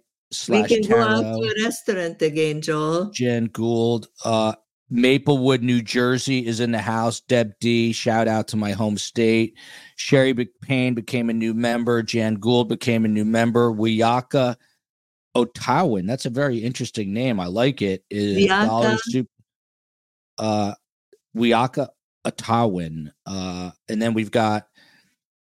We can go out to a restaurant again, Joel.
Jen Gould. Uh, Maplewood, New Jersey is in the house. Deb D, shout out to my home state. Sherry Payne became a new member. Jan Gould became a new member. Wiyaka Otawin, that's a very interesting name. I like it. Is? Dollar Soup. Uh, Wiyaka Otawin. Uh, and then we've got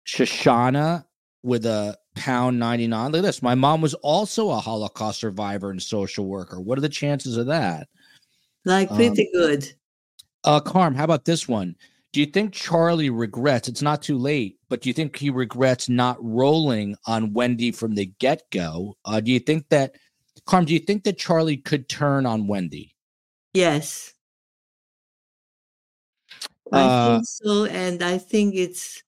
Shoshana with a pound 99. Look at this. My mom was also a Holocaust survivor and social worker. What are the chances of that?
Like
Um,
pretty good.
Uh, Carm, how about this one? Do you think Charlie regrets? It's not too late, but do you think he regrets not rolling on Wendy from the get go? Uh, do you think that, Carm? Do you think that Charlie could turn on Wendy?
Yes. I
Uh,
think so, and I think it's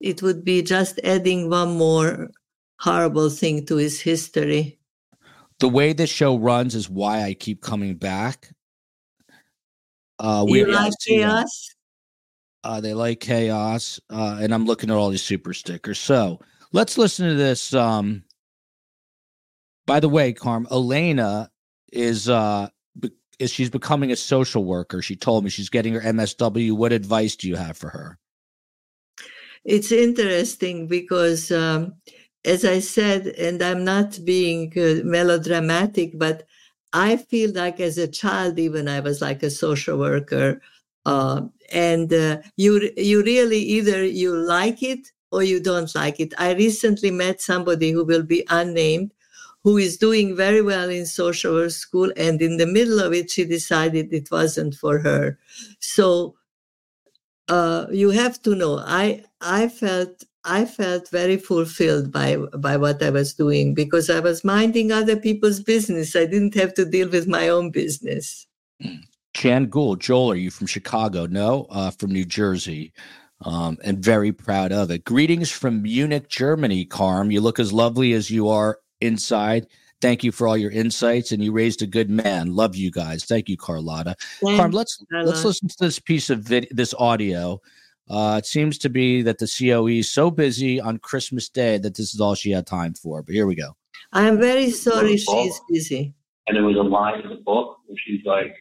it would be just adding one more horrible thing to his history.
The way this show runs is why I keep coming back. Uh,
you like chaos?
Uh, they like chaos, uh, and I'm looking at all these super stickers. So let's listen to this. Um, by the way, Carm, Elena is uh, be- is she's becoming a social worker. She told me she's getting her MSW. What advice do you have for her?
It's interesting because, um, as I said, and I'm not being uh, melodramatic, but I feel like as a child, even I was like a social worker. Uh, and uh, you you really either you like it or you don't like it. I recently met somebody who will be unnamed, who is doing very well in social work school, and in the middle of it, she decided it wasn't for her. So uh, you have to know. I I felt I felt very fulfilled by by what I was doing because I was minding other people's business. I didn't have to deal with my own business.
Jan Gould, Joel, are you from Chicago? No, uh, from New Jersey. Um, and very proud of it. Greetings from Munich, Germany, Carm. You look as lovely as you are inside. Thank you for all your insights, and you raised a good man. Love you guys. Thank you, Carlotta. Carm, let's
Carla.
let's listen to this piece of vid- this audio. Uh, it seems to be that the COE is so busy on Christmas Day that this is all she had time for. But here we go.
I am very sorry she's busy.
and there was a line in the book where she's like,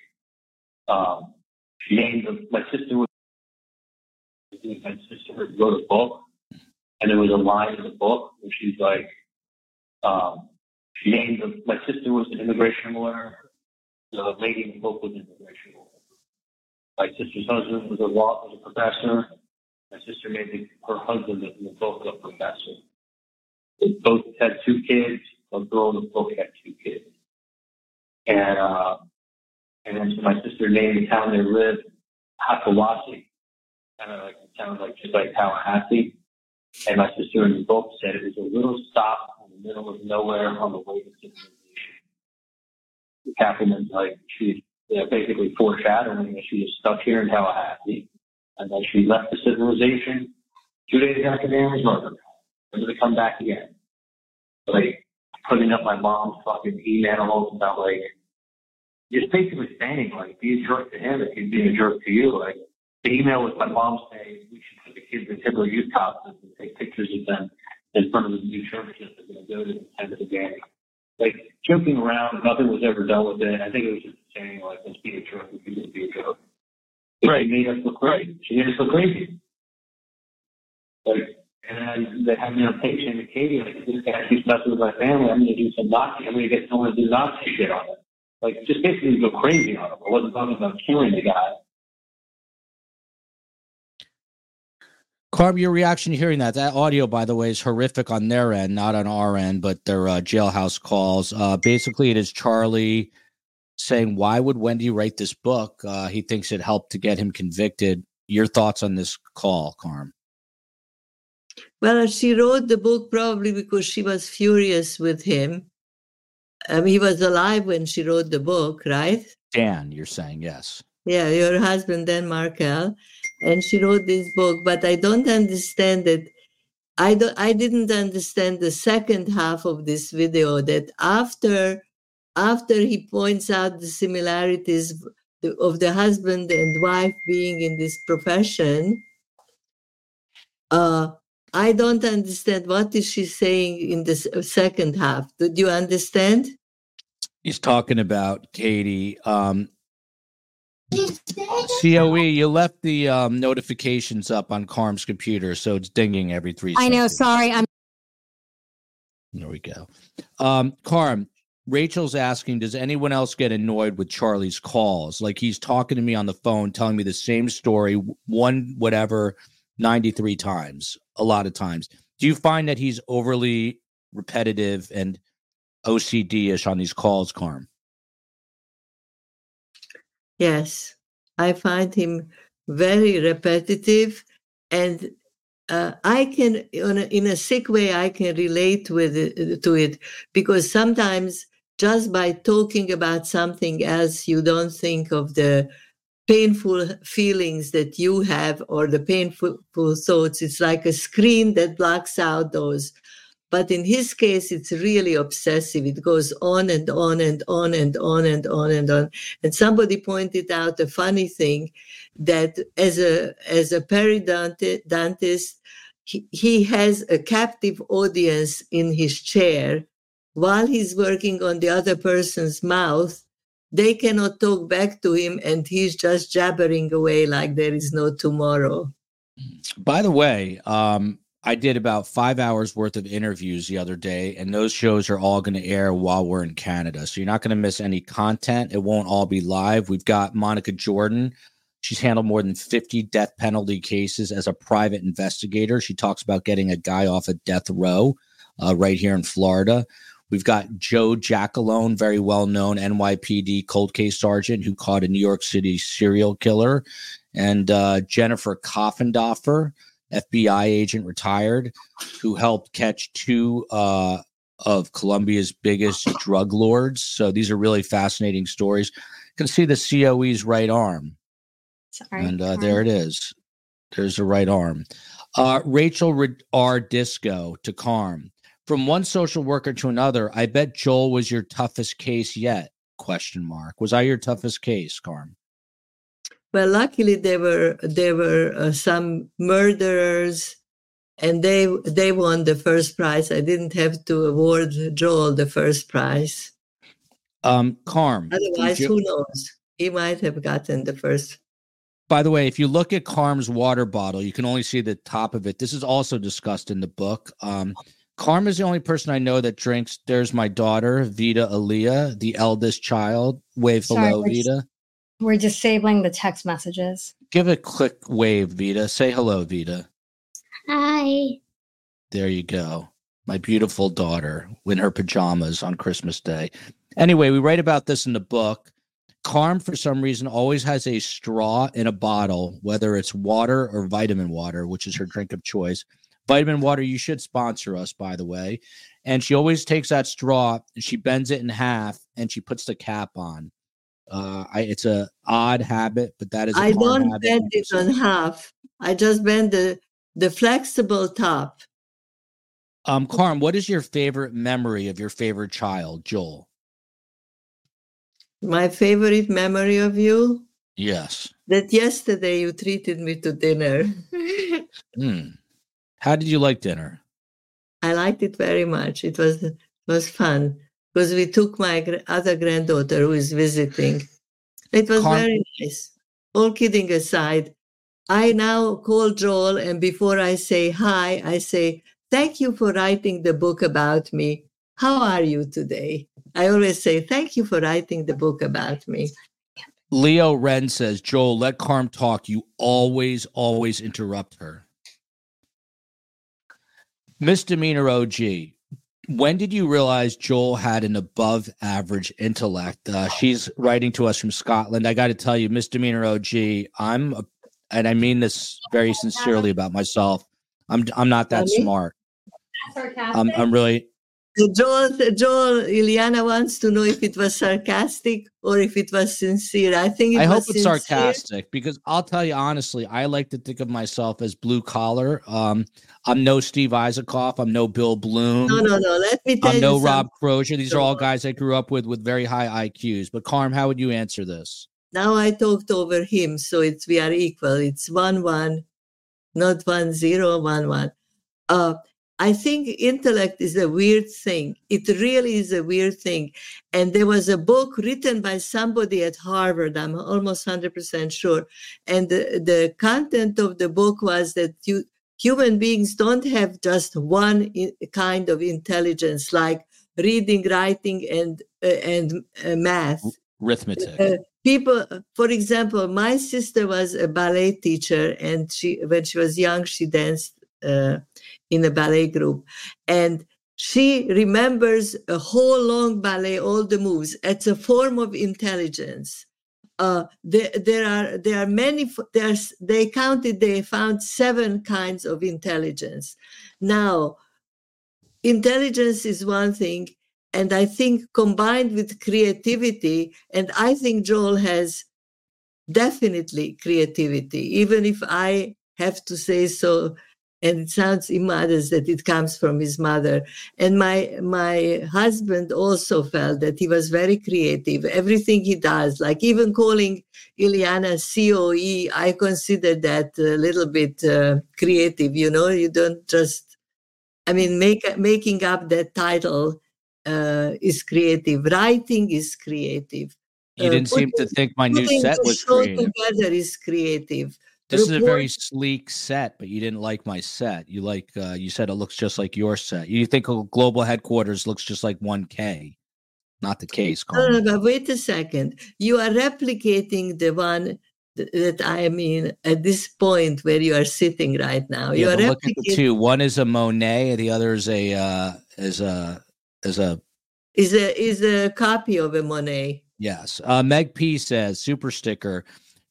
um, she named the, my sister was my sister wrote a book, and there was a line in the book where she's like, um, she named the, my sister was an immigration lawyer, the lady in the book was an immigration lawyer. My sister's husband was a law was a professor. My sister made her husband the book a professor. They both had two kids. A girl in the book had two kids and uh, and then so my sister named the town they lived Hakawasi, kind of like it sounds like just like Tallahassee. And my sister the book said it was a little stop in the middle of nowhere on the way to civilization. The Kappelman's like she's yeah, basically foreshadowing that she was stuck here in Tallahassee, and then she left the civilization two days after Aaron's murder, never to come back again. Like putting up my mom's fucking emails about like just basically saying like be a jerk to him if he's being a jerk to you. Like the email with my mom saying we should put the kids in Hitler youth costumes and take pictures of them in front of the new churches that are going to go to attend the game. Like joking around, nothing was ever done with it. I think it was just saying like, let's be a joke, we can just be a joke.
Right.
She made us look crazy. She made us look crazy. Like, and they had me on saying to Katie, like, this guy keeps messing with my family, I'm going to do some Nazi. I'm going to get someone to do Nazi shit on it. Like, just basically go crazy on him. I wasn't talking about killing the guy.
Carm, your reaction to hearing that? That audio, by the way, is horrific on their end, not on our end, but their uh, jailhouse calls. Uh, basically, it is Charlie saying, "Why would Wendy write this book?" Uh, he thinks it helped to get him convicted. Your thoughts on this call, Carm?
Well, she wrote the book probably because she was furious with him. Um, he was alive when she wrote the book, right?
Dan, you're saying yes.
Yeah, your husband, Dan Markel. And she wrote this book, but I don't understand it. I don't I didn't understand the second half of this video that after after he points out the similarities of the husband and wife being in this profession, uh, I don't understand what is she saying in the second half. Do you understand?
He's talking about Katie. Um, COE, you left the um, notifications up on Carm's computer, so it's dinging every three
I know. Sorry, I'm.
There we go. Um, Carm, Rachel's asking, does anyone else get annoyed with Charlie's calls? Like he's talking to me on the phone, telling me the same story, one whatever, 93 times, a lot of times. Do you find that he's overly repetitive and OCD ish on these calls, Carm?
Yes, I find him very repetitive, and uh, I can, in a, in a sick way, I can relate with it, to it because sometimes just by talking about something else, you don't think of the painful feelings that you have or the painful thoughts. It's like a screen that blocks out those. But in his case, it's really obsessive. It goes on and on and on and on and on and on. And somebody pointed out a funny thing that as a as a periodontist, he, he has a captive audience in his chair while he's working on the other person's mouth. They cannot talk back to him, and he's just jabbering away like there is no tomorrow.
By the way, um, I did about five hours worth of interviews the other day, and those shows are all going to air while we're in Canada. So you're not going to miss any content. It won't all be live. We've got Monica Jordan. She's handled more than 50 death penalty cases as a private investigator. She talks about getting a guy off a death row uh, right here in Florida. We've got Joe Giacalone, very well known NYPD cold case sergeant who caught a New York City serial killer, and uh, Jennifer Coffindaffer, FBI agent retired, who helped catch two uh, of Colombia's biggest drug lords. So these are really fascinating stories. You can see the COE's right arm,
Sorry.
and uh, there it is. There's the right arm. Uh, Rachel R. Disco to Carm. From one social worker to another, I bet Joel was your toughest case yet? Question mark. Was I your toughest case, Carm?
Well, luckily there were there were uh, some murderers, and they they won the first prize. I didn't have to award Joel the first prize.
Um, Carm.
Otherwise,
you-
who knows? He might have gotten the first.
By the way, if you look at Carm's water bottle, you can only see the top of it. This is also discussed in the book. Um, Carm is the only person I know that drinks. There's my daughter, Vita Aaliyah, the eldest child. Wave
Sorry,
hello,
we're just-
Vita.
We're disabling the text messages.
Give a quick wave, Vita. Say hello, Vita.
Hi.
There you go. My beautiful daughter in her pajamas on Christmas Day. Anyway, we write about this in the book. Carm, for some reason, always has a straw in a bottle, whether it's water or vitamin water, which is her drink of choice. Vitamin water, you should sponsor us, by the way. And she always takes that straw, and she bends it in half, and she puts the cap on. Uh, I, it's a odd habit, but that is. I
I don't bend it on half. I just bend the the flexible top.
Um, Carm, what is your favorite memory of your favorite child, Joel?
My favorite memory of you
Yes.
that yesterday you treated me to dinner.
Hmm. How did you like dinner?
I liked it very much. It was it was fun because we took my other granddaughter who is visiting. It was very nice. All kidding aside, I now call Joel, and before I say hi, I say, Thank you for writing the book about me. How are you today? I always say, Thank you for writing the book about me.
Leo Wren says, Joel, let Carm talk. You always, always interrupt her. Misdemeanor OG, when did you realize Joel had an above average intellect? Uh, she's writing to us from Scotland. I got to tell you, Misdemeanor OG, I'm, a, and I mean this very sincerely about myself. I'm, I'm not that smart. I'm, I'm really,
Joel, Joel, Ileana wants to know if it was sarcastic or if it was sincere. I think it
I hope it's
sincere.
sarcastic because I'll tell you honestly, I like to think of myself as blue collar. Um, I'm no Steve Isaacov. I'm no Bill Bloom.
No, no, no. Let me tell you.
I'm
you
no
something.
Rob Crozier. These are all guys I grew up with with very high IQs. But Carm, how would you answer this?
Now I talked over him, so it's we are equal. It's one one, not one zero one one. Uh, I think intellect is a weird thing. It really is a weird thing. And there was a book written by somebody at Harvard. I'm almost hundred percent sure. And the, the content of the book was that you human beings don't have just one kind of intelligence, like reading, writing, and uh, and uh, math
Arithmetic.
uh, people for example my sister was a ballet teacher and she when she was young she danced uh, in a ballet group. And she remembers a whole long ballet all the moves. It's a form of intelligence. Uh, there, there are there are many there's they counted they found seven kinds of intelligence. Now intelligence is one thing and i think combined with creativity and i think joel has definitely creativity even if i have to say so and it sounds immodest that it comes from his mother. And my my husband also felt that he was very creative. Everything he does like even calling Ileana coe i consider that a little bit uh, creative you know? You don't just i mean make, making up that title uh, is creative. Writing is creative.
You
uh,
didn't seem to think my new set was creative.
together is creative
This is a very sleek set, but you didn't like my set. You like uh, you said it looks just like your set. You think a global headquarters looks just like 1K. Not the case,
No, no, but wait a second. You are replicating the one that I mean at this point where you are sitting right now. You
Yeah,
are
but look at the
replicating
two. One is a Monet, and the other is a uh, is a is a
is a is a copy of a Monet.
Yes. Uh, Meg P says, super sticker.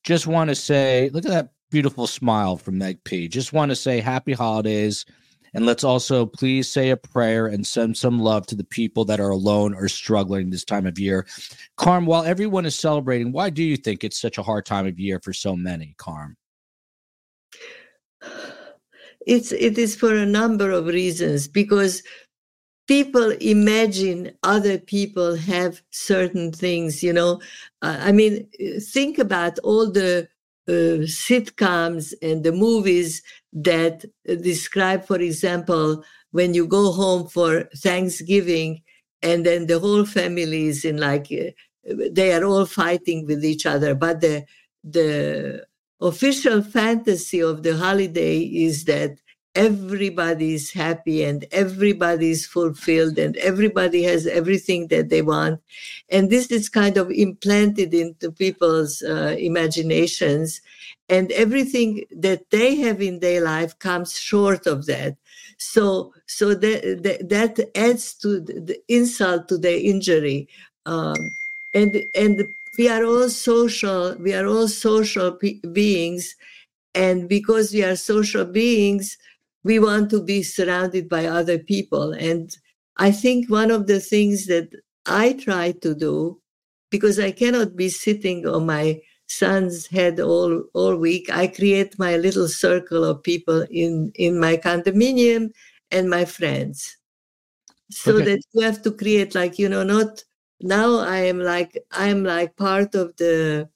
Just want to say, look at that beautiful smile from Meg P. Just want to say happy holidays. And let's also please say a prayer and send some love to the people that are alone or struggling this time of year. Carm, while everyone is celebrating, why do you think it's such a hard time of year for so many, Carm?
It's it is for a number of reasons because people imagine other people have certain things. You know, uh, I mean, think about all the sitcoms and the movies that uh, describe, for example, when you go home for Thanksgiving and then the whole family is in like uh, they are all fighting with each other, but the the official fantasy of the holiday is that everybody is happy and everybody is fulfilled and everybody has everything that they want. And this is kind of implanted into people's uh, imaginations. And everything that they have in their life comes short of that. So so that that, that adds to the, the insult to their injury. Um, and and we are all social we are all social pe- beings. And because we are social beings we want to be surrounded by other people and i think one of the things that i try to do because i cannot be sitting on my son's head all all week i create my little circle of people in in my condominium and my friends so
Okay.
that you have to create like you know not now i am like i'm like part of the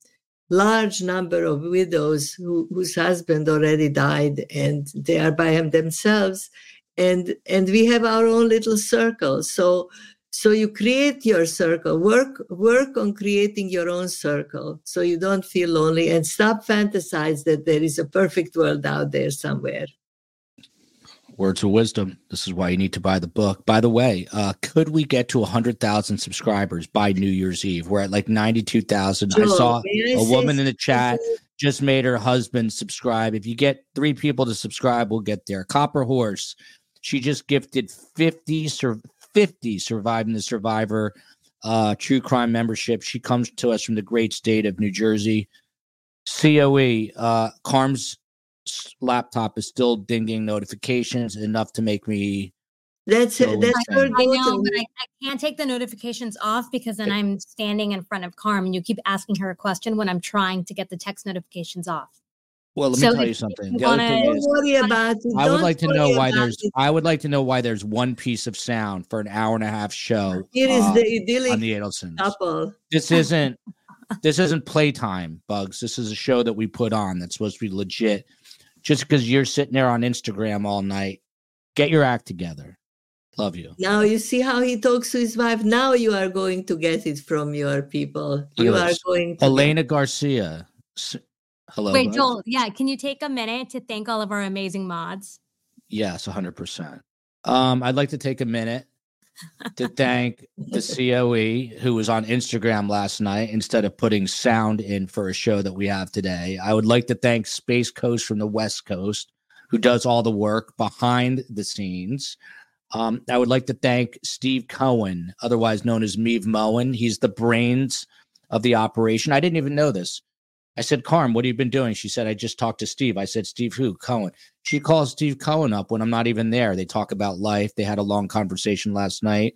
large number of widows who, whose husband already died and they are by them themselves. And and we have our own little circle. So so you create your circle. Work work on creating your own circle so you don't feel lonely and stop fantasize that there is a perfect world out there somewhere
words of wisdom. This is why you need to buy the book. By the way uh could we get to 100000 subscribers by new year's eve? We're at like 92000 i saw a woman in the chat just made her husband subscribe. If you get three people to subscribe we'll get there. Copper horse she just gifted 50 sur- 50 surviving the survivor uh true crime membership. She comes to us from the great state of new jersey. Coe uh carm's laptop is still dinging notifications enough to make me
that's
So
that's
insane.
your
I know, but I, I can't take the notifications off because then I'm standing in front of Carm and you keep asking her a question when I'm trying to get the text notifications off.
well let
So
me tell you
you
something the
wanna-
thing
don't
is
worry about it
I would like to know why there's
it.
I would like to know why there's one piece of sound for an hour and a half show
It is
uh,
the
on
idyllic
the Adelsons.
couple
This isn't this isn't playtime bugs. This is a show that we put on that's supposed to be legit. Just because you're sitting there on Instagram all night, get your act together. Love you.
Now you see how he talks to his wife. Now you are going to get it from your people. You
Look at
are going to
Elena Garcia. Hello.
Wait,
bud.
Joel, yeah, can you take a minute to thank all of our amazing mods?
Yes, 100%. Um, I'd like to take a minute to thank the COE who was on Instagram last night instead of putting sound in for a show that we have today. I would like to thank Space Coast from the West Coast who does all the work behind the scenes. Um, I would like to thank Steve Cohen, otherwise known as Meave Moen. He's the brains of the operation. I didn't even know this. I said, Carm, what have you been doing? She said, I just talked to Steve. I said, Steve who? Cohen. She calls Steve Cohen up when I'm not even there. They talk about life. They had a long conversation last night.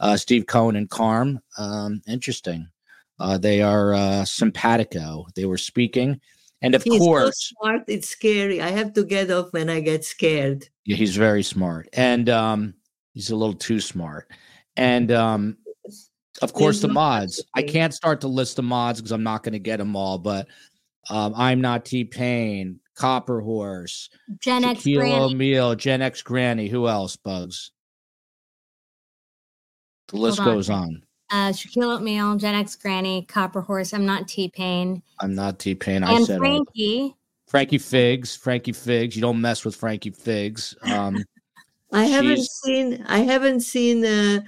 Uh, Steve Cohen and Carm. Um, interesting. Uh, they are uh, simpatico. They were speaking. And of
He's
course,
so smart. It's scary. I have to get off when I get scared.
Yeah, he's very smart, and um, he's a little too smart. And um, of course, the mods. I can't start to list the mods because I'm not going to get them all. But um, I'm not T Pain, Copper Horse,
Gen X
Shaquille
Granny.
O'Neal, Gen X Granny. Who else? Bugs. The list
on.
goes on.
Uh, Shaquille O'Neal, Gen X Granny, Copper Horse. I'm not T Pain.
I'm not T Pain. I
And
said it.
Frankie.
Frankie Figs. Frankie Figs. You don't mess with Frankie Figs. Um,
I haven't seen. I haven't seen. Uh,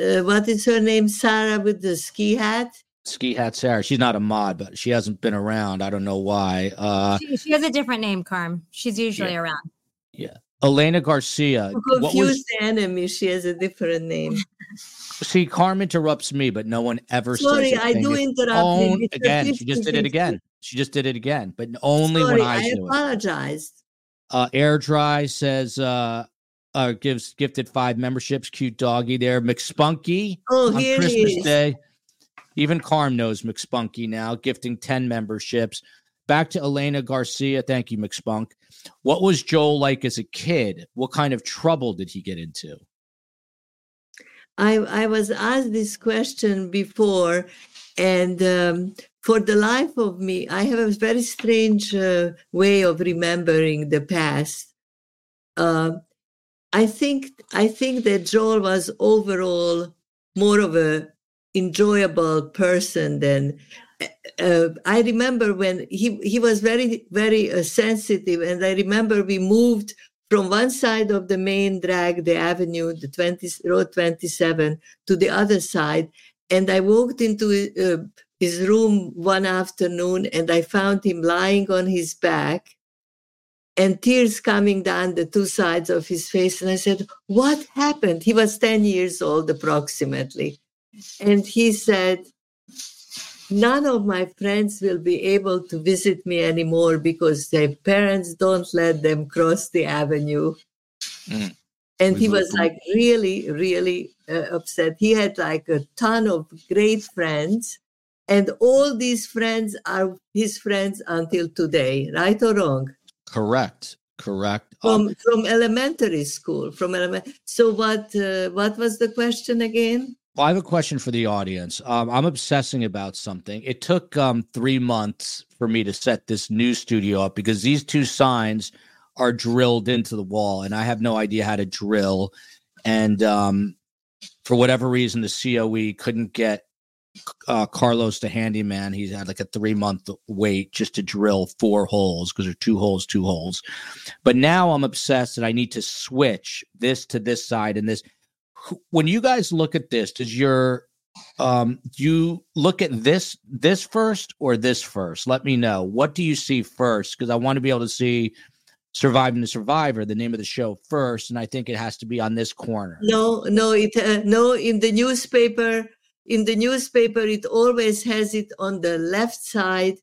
uh, what is her name? Sarah with the ski hat.
Ski Hat Sarah. She's not a mod, but she hasn't been around. I don't know why. Uh,
She, she has a different name, Carm. She's usually around. Yeah.
Elena Garcia.
To
What
confuse
was
enemy, she has a different name.
see? Carm interrupts me, but no one ever
Sorry,
says. a
I
thing.
do
It's
interrupt. you.
own- again. She just did it again. She just did it again, but only
Sorry,
when I,
I
do it. Uh, Air Dry says uh, uh, gives gifted five memberships. Cute doggy there. McSpunky
Oh,
on Christmas
is.
Day. Even Carm knows McSpunky now, gifting 10 memberships. Back to Elena Garcia. Thank you, McSpunk. What was Joel like as a kid? What kind of trouble did he get into?
I, I was asked this question before, and um, for the life of me, I have a very strange uh, way of remembering the past. Uh, I think I think that Joel was overall more of a enjoyable person than uh, I remember when he he was very very uh, sensitive, and I remember we moved from one side of the main drag, the avenue, the 20 road 27, to the other side, and I walked into uh, his room one afternoon, and I found him lying on his back. And tears coming down the two sides of his face. And I said, What happened? He was 10 years old, approximately. And he said, none of my friends will be able to visit me anymore because their parents don't let them cross the avenue.
Mm.
And he was like really, really uh, upset. He had like a ton of great friends, and all these friends are his friends until today, right or wrong?
Correct. Correct. Um,
From from elementary school, from element. So what? Uh, what was the question again?
Well, I have a question for the audience. Um, I'm obsessing about something. It took um, three months for me to set this new studio up because these two signs are drilled into the wall, and I have no idea how to drill. And um, for whatever reason, the COE couldn't get uh, Carlos the handyman. He's had like a three month wait just to drill four holes because there are two holes, two holes. But now I'm obsessed that I need to switch this to this side and this. When you guys look at this, does your um do you look at this this first or this first? Let me know. What do you see first? Because I want to be able to see surviving the survivor the name of the show first and i think it has to be on this corner
no no it uh, no in the newspaper in the newspaper it always has it on the left side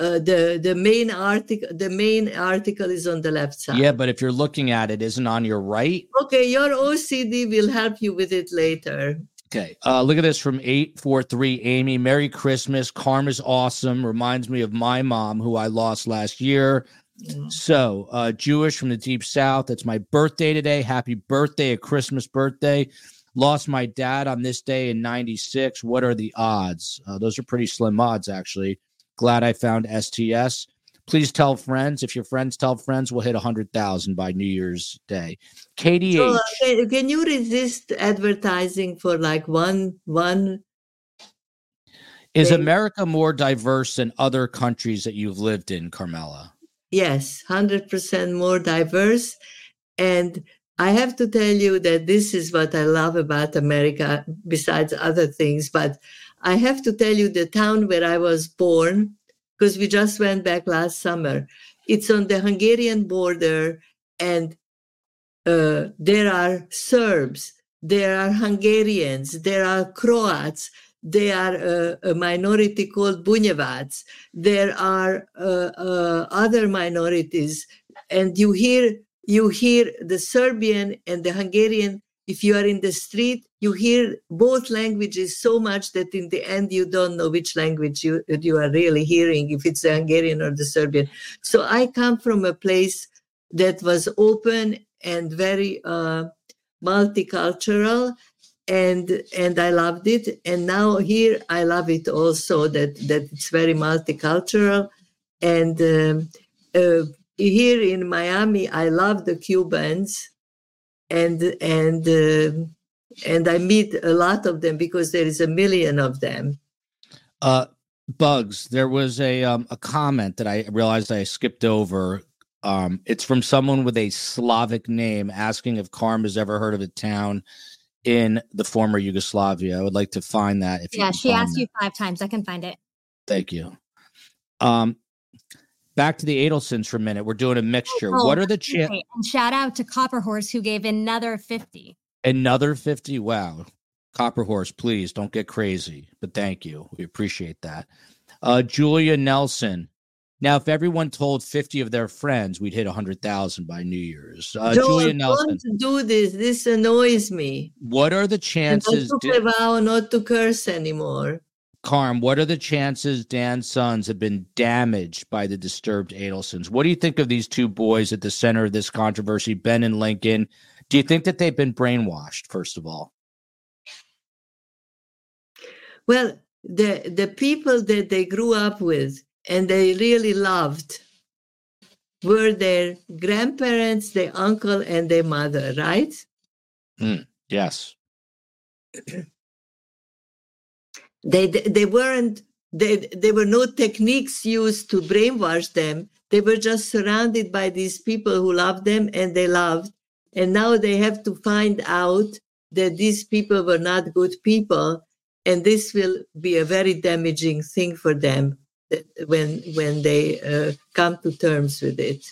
uh, the the main article the main article is on the left side.
Yeah but if you're looking at it isn't on your right?
Okay your ocd will help you with it later.
Okay uh, look at this from 843 amy. Merry christmas. Karma's awesome. Reminds me of my mom who i lost last year. So uh jewish from the deep south that's my birthday today. Happy birthday a christmas birthday Lost my dad on this day in 96. What are the odds? Uh, those are pretty slim odds, actually. Glad I found STS. Please tell friends. If your friends tell friends, we'll hit 100,000 by New Year's Day. KDH. So,
uh, can you resist advertising for like one, one?
Is America more diverse than other countries that you've lived in, Carmela?
Yes, 100% more diverse. And I have to tell you that this is what I love about America, besides other things. But I have to tell you the town where I was born, because we just went back last summer. It's on the Hungarian border, and uh, there are Serbs, there are Hungarians, there are Croats, there are uh, a minority called Bunyevacs, there are uh, uh, other minorities, and you hear you hear the Serbian and the Hungarian. If you are in the street, you hear both languages so much that in the end you don't know which language you, you are really hearing, if it's the Hungarian or the Serbian. So I come from a place that was open and very uh, multicultural and and I loved it. And now here I love it also that that it's very multicultural. And um, uh, here in Miami, I love the Cubans, and and uh, and I meet a lot of them because there is a million of them.
Uh, Bugs, there was a um, a comment that I realized I skipped over. Um, it's from someone with a Slavic name asking if Carm has ever heard of a town in the former Yugoslavia. I would like to find that. If
yeah, she asked that. you five times. I can find it.
Thank you. Um, back to the Adelsons for a minute. We're doing a mixture. Oh, what are the chances?
And shout out to Copper Horse who gave another 50.
Another 50? Wow. Copper Horse, please don't get crazy. But thank you. We appreciate that. Uh, Julia Nelson. Now, if everyone told 50 of their friends, we'd hit 100,000 by New Year's. Uh,
don't, Julia Nelson. Don't do this. This annoys me.
What are the chances?
Not to vow not to curse anymore.
Carm, what are the chances Dan's sons have been damaged by the disturbed Adelsons? What do you think of these two boys at the center of this controversy, Ben and Lincoln? Do you think that they've been brainwashed, first of all?
Well, the the people that they grew up with and they really loved were their grandparents, their uncle, and their mother, right?
Mm, yes.
They they weren't they there were no techniques used to brainwash them. They were just surrounded by these people who loved them and they loved. And now they have to find out that these people were not good people. And this will be a very damaging thing for them when when they uh, come to terms with it.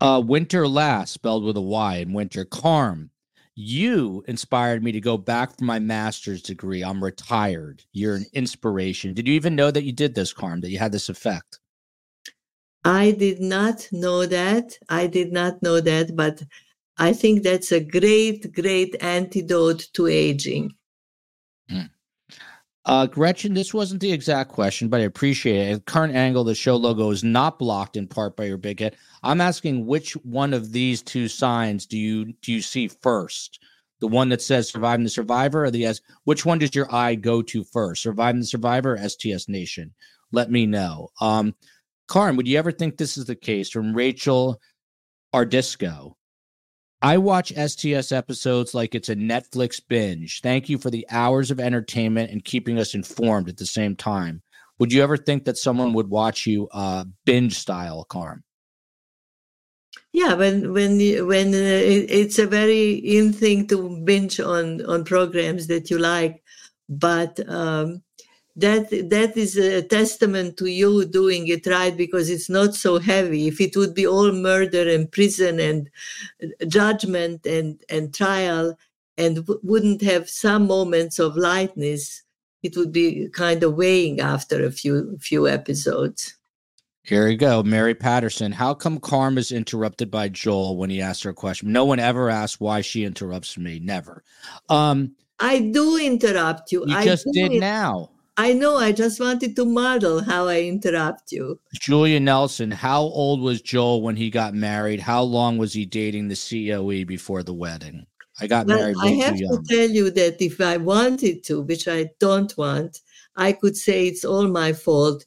Uh, winter last, spelled with a Y, and winter Carm you inspired me to go back for my master's degree. I'm retired. You're an inspiration. Did you even know that you did this, Carm, that you had this effect?
I did not know that. I did not know that, but I think that's a great, great antidote to aging.
Hmm. Uh, Gretchen, this wasn't the exact question, but I appreciate it. At current angle, the show logo is not blocked in part by your big head. I'm asking which one of these two signs do you do you see first? The one that says "Surviving the Survivor" or the S? Which one does your eye go to first? Surviving the Survivor, STS Nation? Let me know. Um, Carm, would you ever think this is the case? From Rachel Ardisco. I watch STS episodes like it's a Netflix binge. Thank you for the hours of entertainment and keeping us informed at the same time. Would you ever think that someone would watch you uh, binge style, Carm?
Yeah, when when when uh, it, it's a very in thing to binge on on programs that you like, but um, that that is a testament to you doing it right because it's not so heavy. If it would be all murder and prison and uh, judgment and and trial and wouldn't have some moments of lightness, it would be kind of weighing after a few few episodes.
Here we go. Mary Patterson. How come karma is interrupted by Joel when he asks her a question? No one ever asks why she interrupts me. Never. Um,
I do interrupt you.
you
I
just did
it-
now.
I know. I just wanted to model how I interrupt you.
Julia Nelson. How old was Joel when he got married? How long was he dating the COE before the wedding? I got
Well,
married
I have
too
to tell you that if I wanted to, which I don't want, I could say it's all my fault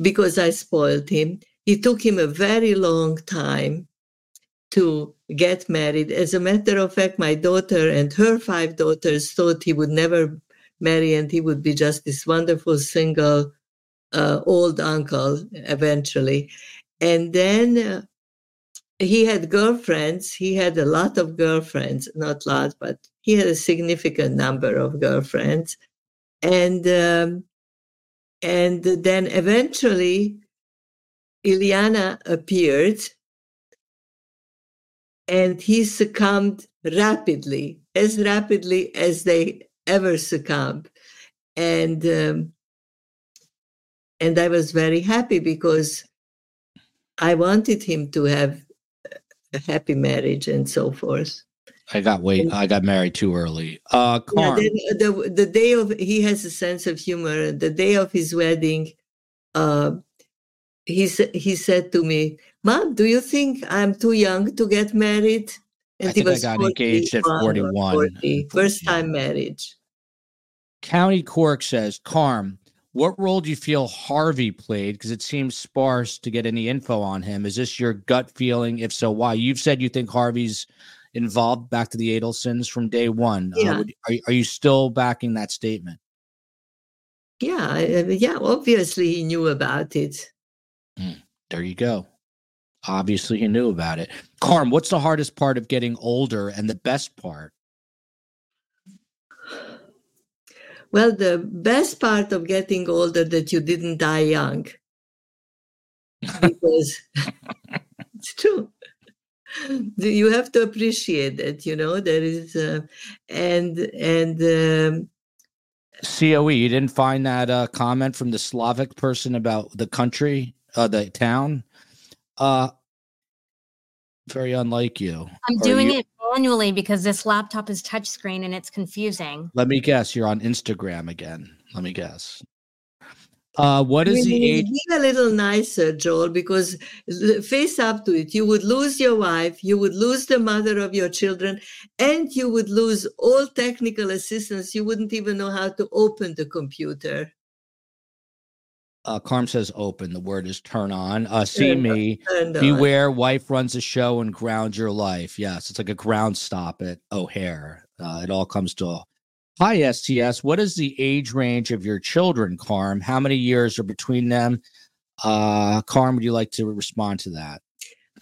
because I spoiled him. It took him a very long time to get married. As a matter of fact, my daughter and her five daughters thought he would never marry and he would be just this wonderful single uh, old uncle eventually. And then uh, he had girlfriends. He had a lot of girlfriends, not lot, but he had a significant number of girlfriends. And um, and then eventually, Ilyana appeared, and he succumbed rapidly, as rapidly as they ever succumb. And um, and I was very happy because I wanted him to have a happy marriage and so forth.
I got wait. I got married too early. Uh,
Yeah,
Carm.
then the the day of he has a sense of humor. The day of his wedding, uh, he he said to me, "Mom, do you think I'm too young to get married?"
I think I got engaged at
41 40, First time marriage.
County Cork says, Carm, what role do you feel Harvey played? Because it seems sparse to get any info on him. Is this your gut feeling? If so, why? You've said you think Harvey's involved back to the Adelsons from day one. Uh,
Yeah.
would- are, are you still backing that statement?
Yeah, yeah. Obviously, he knew about it.
There you go. Obviously, you knew about it. Carm, what's the hardest part of getting older and the best part?
Well, the best part of getting older that you didn't die young, because it's true. You have to appreciate that, you know. There is, uh, and and um,
COE, you didn't find that uh, comment from the Slavic person about the country, uh, the town? Uh, very unlike you.
I'm
Are
doing
you-
it manually because this laptop is touchscreen and it's confusing.
Let me guess, you're on Instagram again. Let me guess. Uh, what
I
the age?
Be a little nicer, Joel, because face up to it. You would lose your wife, you would lose the mother of your children, and you would lose all technical assistance. You wouldn't even know how to open the computer.
Uh, Carm says open. The word is turn on. Uh, see
Turn
me.
On.
Beware, wife runs a show and ground your life. Yes, it's like a ground stop at O'Hare. Uh, it all comes to a hi STS. What is the age range of your children, Carm? How many years are between them? Uh, Carm, would you like to respond to that?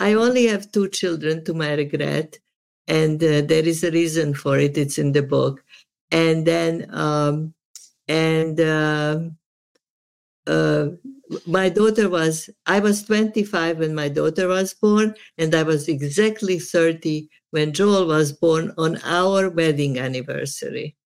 I only have two children to my regret, and uh, there is a reason for it. It's in the book. And then, um, and um uh, my daughter was, I was 25 when my daughter was born, and I was exactly 30 when Joel was born on our wedding anniversary.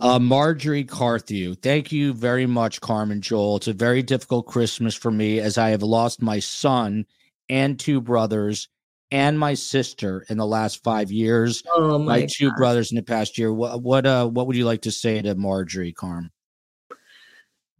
Uh, Marjorie Carthew, thank you very much, Carmen Joel. It's a very difficult Christmas for me as I have lost my son and two brothers and my sister in the last five years.
Oh
My,
my,
two brothers in the past year. What what uh what would you like to say to Marjorie, Carm?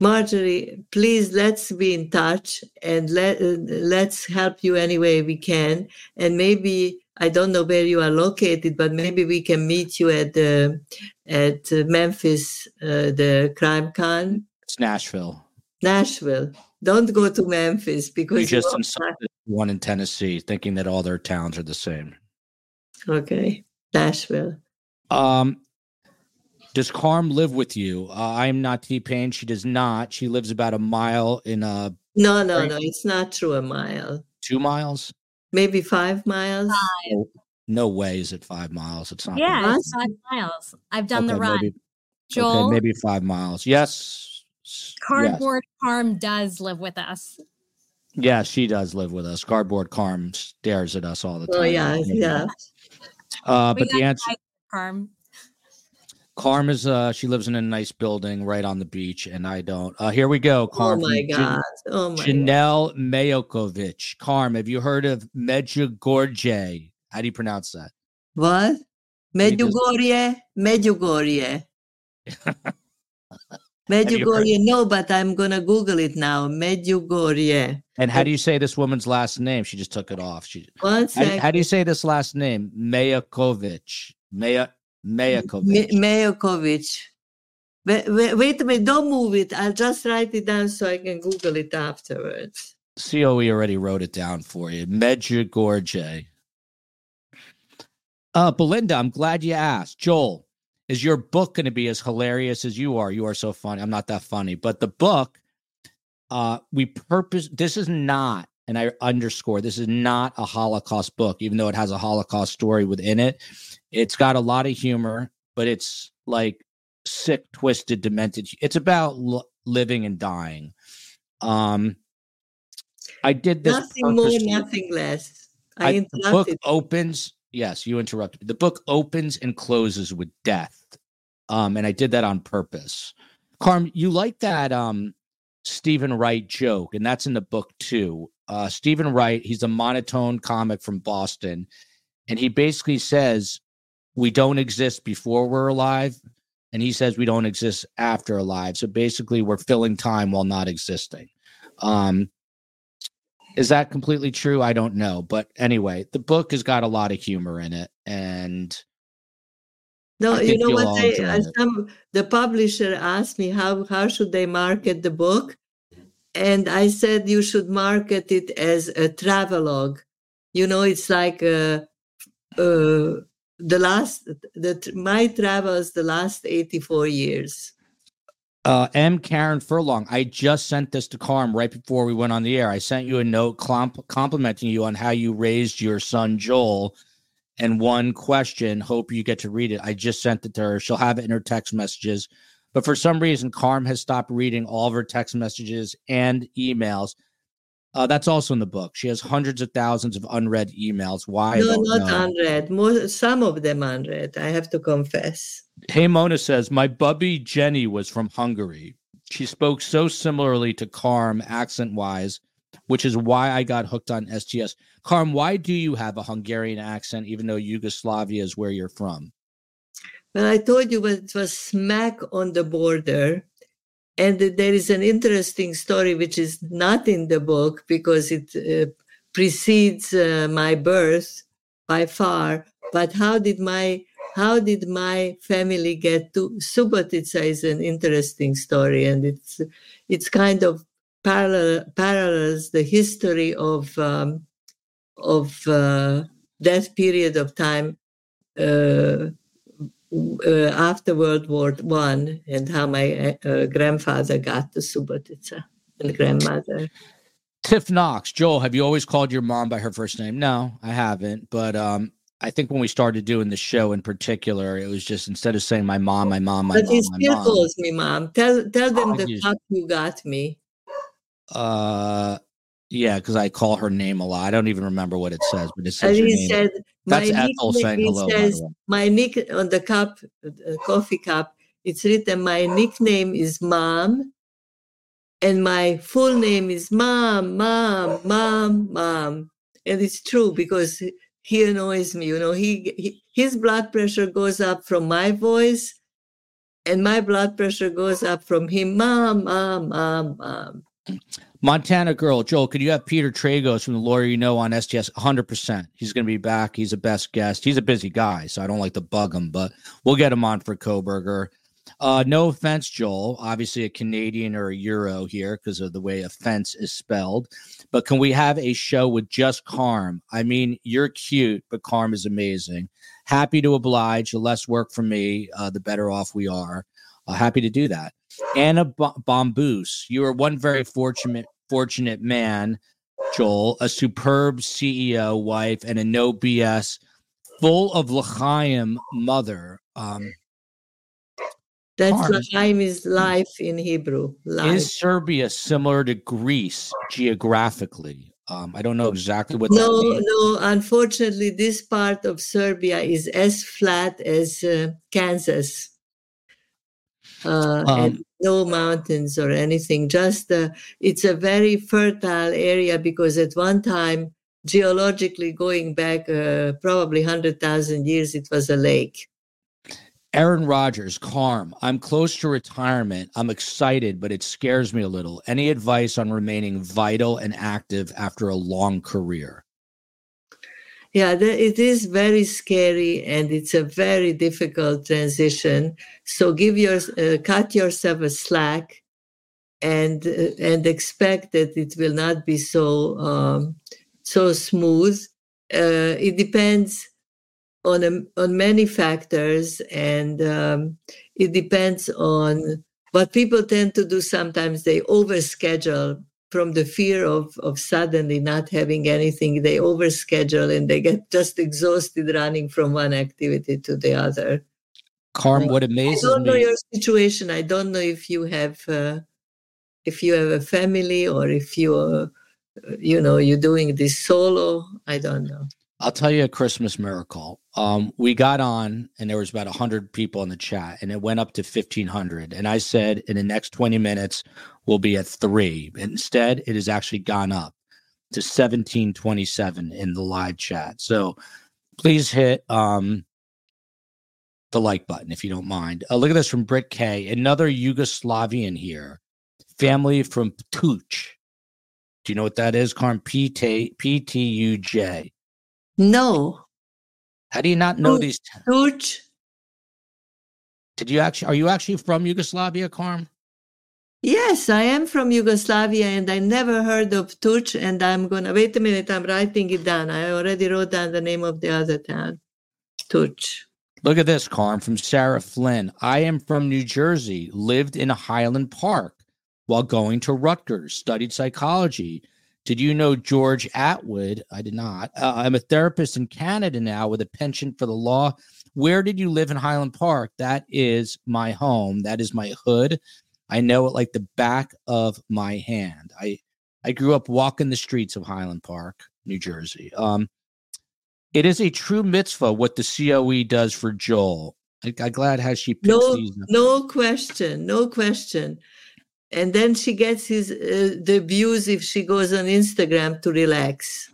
Marjorie, please let's be in touch and let let's help you any way we can. And maybe I don't know where you are located, but maybe we can meet you at the at Memphis, uh, the Crime Con,
It's Nashville.
Nashville. don't go to Memphis because you are
insulted one in Tennessee, thinking that all their towns are the same.
okay. Nashville.
Um, does Carm live with you? Uh, I am not T Pain. She does not. She lives about a mile in uh
No, no, no. It's not true a mile.
two miles.
Maybe five miles. Five.
No way is it five miles. It's not.
Yeah, it's five miles. I've done the run.
maybe-
Joel,
Okay, maybe five miles. Yes. s- Yes.
cardboard farm does live with us.
Yeah, she does live with us. Cardboard Carm stares at us all the time.
Oh yeah, yeah.
Uh, but the answer,
Carm.
Carm is uh, she lives in a nice building right on the beach, and I don't. Uh, here we go.
Oh my
from Jan-
God. Oh my God.
Janelle Mayokovich. Carm, have you heard of Medjugorje? How do you pronounce that?
What? Medjugorje? Medjugorje. Medjugorje. No, but I'm gonna Google it now. Medjugorje.
And how do you say this woman's last name? She just took it off. She.
One
How, how do you say this last name? Mayakovich. Maya Mayakovich.
Wait, wait, wait a minute. Don't move it. I'll just write it down so I can Google it afterwards.
COE already wrote it down for you. Medjugorje. Uh, Belinda, I'm glad you asked. Joel, is your book going to be as hilarious as you are? You are so funny. I'm not that funny, but the book, uh, we purpose. This is not, and I underscore, this is not a Holocaust book, even though it has a Holocaust story within it. It's got a lot of humor, but it's like sick, twisted, demented. It's about l- living and dying. Um, I did this
Nothing more, nothing less. I,
I, the book opens. Yes, you interrupted. The book opens and closes with death, um, and I did that on purpose. Carm, you like that um, Steven Wright joke, and that's in the book too. Uh, Steven Wright, he's a monotone comic from Boston, and he basically says we don't exist before we're alive, and he says we don't exist after alive. So basically, we're filling time while not existing. Um, is that completely true? I don't know. But anyway, the book has got a lot of humor in it. And
No, you know what? They, uh, some the publisher asked me how how should they market the book, and I said you should market it as a travelogue. You know, it's like uh, uh, the last that my travels the last eighty four years.
uh, M. Karen Furlong, I just sent this to Carm right before we went on the air. I sent you a note comp- complimenting you on how you raised your son Joel. And one question, hope you get to read it. I just sent it to her. She'll have it in her text messages. But for some reason, Carm has stopped reading all of her text messages and emails. Uh, that's also in the book. She has hundreds of thousands of unread emails. Why?
No,
don't know.
unread. More, some of them unread. I have to confess.
Hey Mona says, My bubby Jenny was from Hungary. She spoke so similarly to Carm accent wise, which is why I got hooked on STS. Carm, why do you have a Hungarian accent, even though Yugoslavia is where you're from?
Well, I told you it was smack on the border. And there is an interesting story which is not in the book because it uh, precedes uh, my birth by far. But how did my how did my family get to Subotica is an interesting story, and it's it's kind of parallel parallels the history of um, of uh, that period of time. Uh, uh, after World War One and how my uh, grandfather got to Subotica and grandmother.
Tiff Knox, Joel, have you always called your mom by her first name? No, I haven't. But um, I think when we started doing the show in particular, it was just instead of saying my mom, my mom, my
but
mom,
he
my
still calls me mom. Tell tell them
Oh,
the fuck you got me.
Uh, yeah, because I call her name a lot. I don't even remember what it says, but it says your
he said
That's
my
Ethel saying hello.
says my nick on the cup, uh, coffee cup. It's written my nickname is mom, and my full name is mom, mom, mom, mom. And it's true because he annoys me. You know, he, he his blood pressure goes up from my voice, and my blood pressure goes up from him. Mom, mom, mom, mom.
Montana girl, Joel, could you have Peter Tragos from the lawyer you know on STS? 100%. He's going to be back. He's a best guest. He's a busy guy, so I don't like to bug him, but we'll get him on for Kohberger. Uh, no offense, Joel. Obviously, a Canadian or a Euro here because of the way offense is spelled. But can we have a show with just Carm? I mean, you're cute, but Carm is amazing. Happy to oblige. The less work for me, uh, the better off we are. Uh, happy to do that. Anna B- Bomboos, you are one very fortunate fortunate man, Joel, a superb CEO wife, and a no BS, full of l'chaim mother. Um,
That's
Harm.
L'chaim is life in Hebrew. Life.
Is Serbia similar to Greece geographically? Um, I don't know exactly what that
no, no. Unfortunately, this part of Serbia is as flat as uh, Kansas. Uh, and
Um,
no mountains or anything. Just uh, it's a very fertile area because at one time, geologically going back uh, probably hundred thousand years, it was a lake.
Aaron Rodgers, Carm, I'm close to retirement. I'm excited, but it scares me a little. Any advice on remaining vital and active after a long career?
Yeah, it is very scary and it's a very difficult transition. So give your uh, cut yourself a slack and uh, and expect that it will not be so um, so smooth. Uh, it depends on a, on many factors and um, it depends on what people tend to do sometimes they overschedule from the fear of, of suddenly not having anything, they overschedule and they get just exhausted running from one activity to the other.
Carm, what
I don't know
me.
your situation. I don't know if you have uh, if you have a family or if you are, you know you're doing this solo. I don't know.
I'll tell you a Christmas miracle. Um, we got on and there was about 100 people in the chat and it went up to 1500. And I said, in the next 20 minutes, we'll be at three. Instead, it has actually gone up to 1727 in the live chat. So please hit um, the like button if you don't mind. Uh, look at this from Brit K. Another Yugoslavian here. Family from Tuch. Do you know what that is, T P T U J.
No,
How do you not know these?
Tuch.
Did you actually? Are you actually from Yugoslavia, Carm?
Yes, I am from Yugoslavia and I never heard of Tuch. And I'm gonna wait a minute. I'm writing it down. I already wrote down the name of the other town, Tuch.
Look at this, Carm, from Sarah Flynn. I am from New Jersey, lived in Highland Park while going to Rutgers, studied psychology. Did you know George Atwood? I did not. Uh, I'm a therapist in Canada now with a penchant for the law. Where did you live in Highland Park? That is my home. That is my hood. I know it like the back of my hand. I I grew up walking the streets of Highland Park, New Jersey. Um, it is a true mitzvah what the COE does for Joel. I, I'm glad how she picks
No,
these. up.
no question, no question. And then she gets his uh, the views if she goes on Instagram to relax.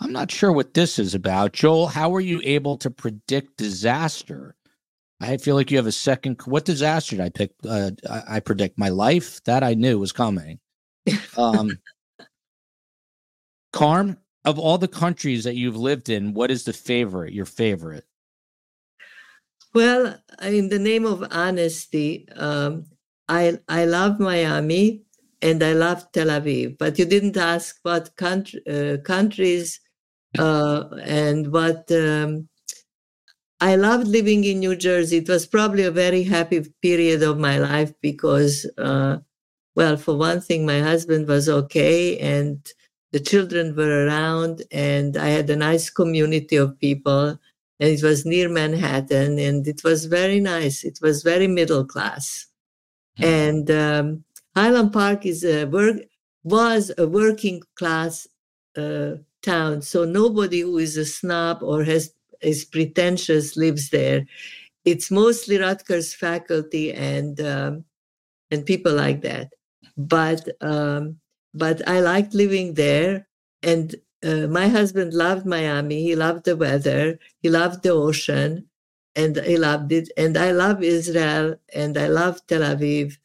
I'm not sure what this is about. Joel, how are you able to predict disaster? I feel like you have a second. What disaster did I pick? Uh, I, I predict my life. That I knew was coming. Um, Carm, of all the countries that you've lived in, what is the favorite? Your favorite?
Well, in the name of honesty, um, I I love Miami and I love Tel Aviv. But you didn't ask what country, uh, countries uh, and what. Um, I loved living in New Jersey. It was probably a very happy period of my life because, uh, well, for one thing, my husband was okay and the children were around, and I had a nice community of people and it was near Manhattan, and it was very nice. It was very middle class. And um, Highland Park is a work was a working class uh, town, so nobody who is a snob or has is pretentious lives there. It's mostly Rutgers faculty and um, and people like that, but um, but I liked living there, and uh, my husband loved Miami. He loved the weather. He loved the ocean, and I loved it. And I love Israel, and I love Tel Aviv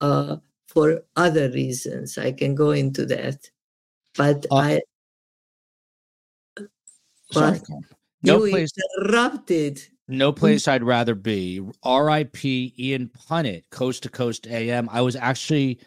uh, for other reasons. I can go into that, but
Uh,
I
Sorry,
What?
No
you
place.
interrupted.
No place I'd rather be. R.I.P. Ian Punnett, Coast to Coast AM. I was actually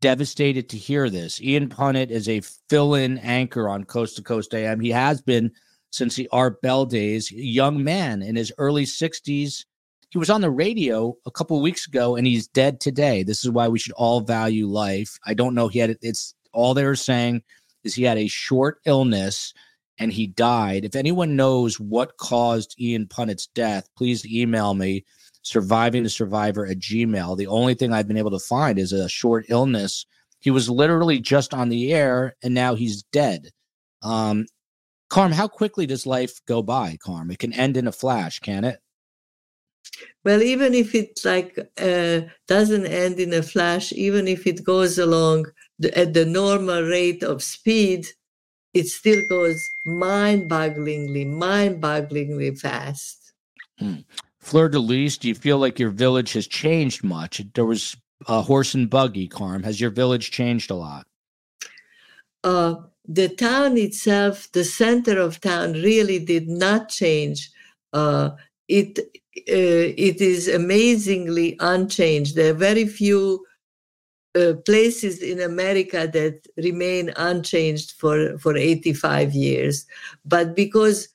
devastated to hear this. Ian Punnett is a fill-in anchor on Coast to Coast AM. He has been since the Art Bell days. Young man in his early 60s. He was on the radio a couple weeks ago, and he's dead today. This is why we should all value life. I don't know. He had it's all they were saying is he had a short illness and he died. If anyone knows what caused Ian Punnett's death, please email me surviving the survivor at gmail. The only thing I've been able to find is a short illness. He was literally just on the air and now he's dead. Um, Carm, how quickly does life go by, Carm? It can end in a flash, can it?
Well, even if it like uh, doesn't end in a flash, even if it goes along the, at the normal rate of speed, it still goes mind-bogglingly, mind-bogglingly fast.
Hmm. Fleur de Lis, do you feel like your village has changed much? There was a horse and buggy, Carm. Has your village changed a lot?
Uh, the town itself, the center of town, really did not change. Uh, it uh, it is amazingly unchanged. There are very few uh, places in America that remain unchanged for, for 85 years. But because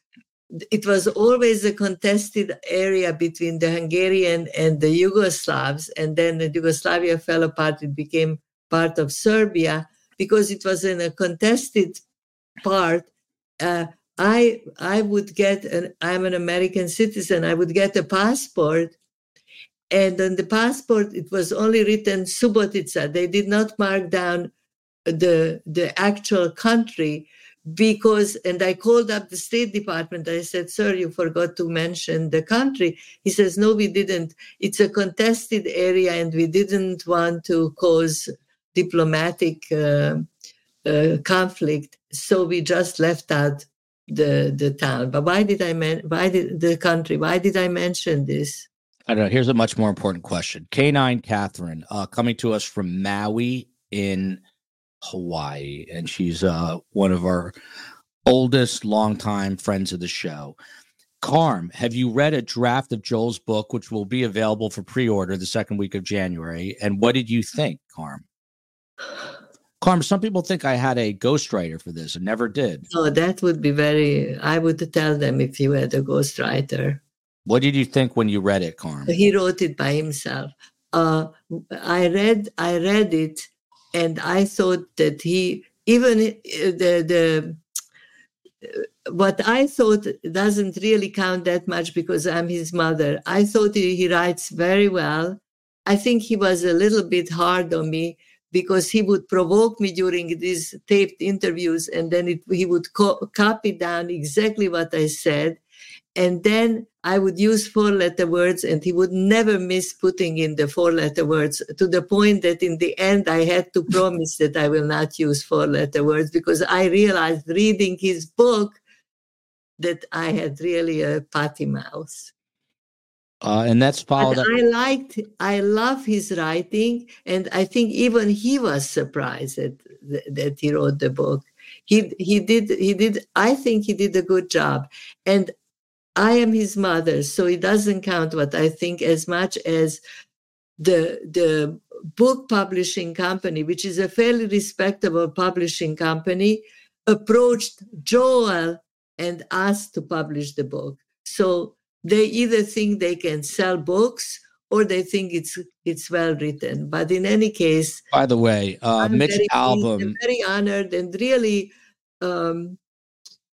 it was always a contested area between the Hungarian and the Yugoslavs, and then the Yugoslavia fell apart, it became part of Serbia. Because it was in a contested part, uh, I I would get an I'm an American citizen. I would get a passport and on the passport, it was only written Subotica. They did not mark down the, the actual country because, and I called up the State Department. I said, Sir, you forgot to mention the country. He says, No, we didn't. It's a contested area and we didn't want to cause diplomatic uh, uh, conflict. So we just left out the, the town. But why did I men- why did the country? Why did I mention this?
I don't know. Here's a much more important question. K9 Catherine, uh, coming to us from Maui in Hawaii, and she's uh, one of our oldest, longtime friends of the show. Carm, have you read a draft of Joel's book, which will be available for pre order the second week of January? And what did you think, Carm? Carm, some people think I had a ghostwriter for this I never did.
No, that would be very, I would tell them if you had a ghostwriter.
What did you think when you read it, Carm?
He wrote it by himself. Uh, I read I read it, and I thought that he even the the what I thought doesn't really count that much because I'm his mother. I thought he, he writes very well. I think he was a little bit hard on me because he would provoke me during these taped interviews and then it, he would co- copy down exactly what I said and then I would use four letter words, and he would never miss putting in the four letter words to the point that in the end I had to promise that I will not use four letter words because I realized reading his book that I had really a potty mouth.
Uh, and that's followed.
But I liked, I love his writing, and I think even he was surprised that that he wrote the book. He he did he did. I think he did a good job, and I am his mother, so it doesn't count what I think as much as the the book publishing company, which is a fairly respectable publishing company, approached Joel and asked to publish the book. So they either think they can sell books or they think it's it's well written. But in any case,
by the way, uh, very, album,
very honored and really um,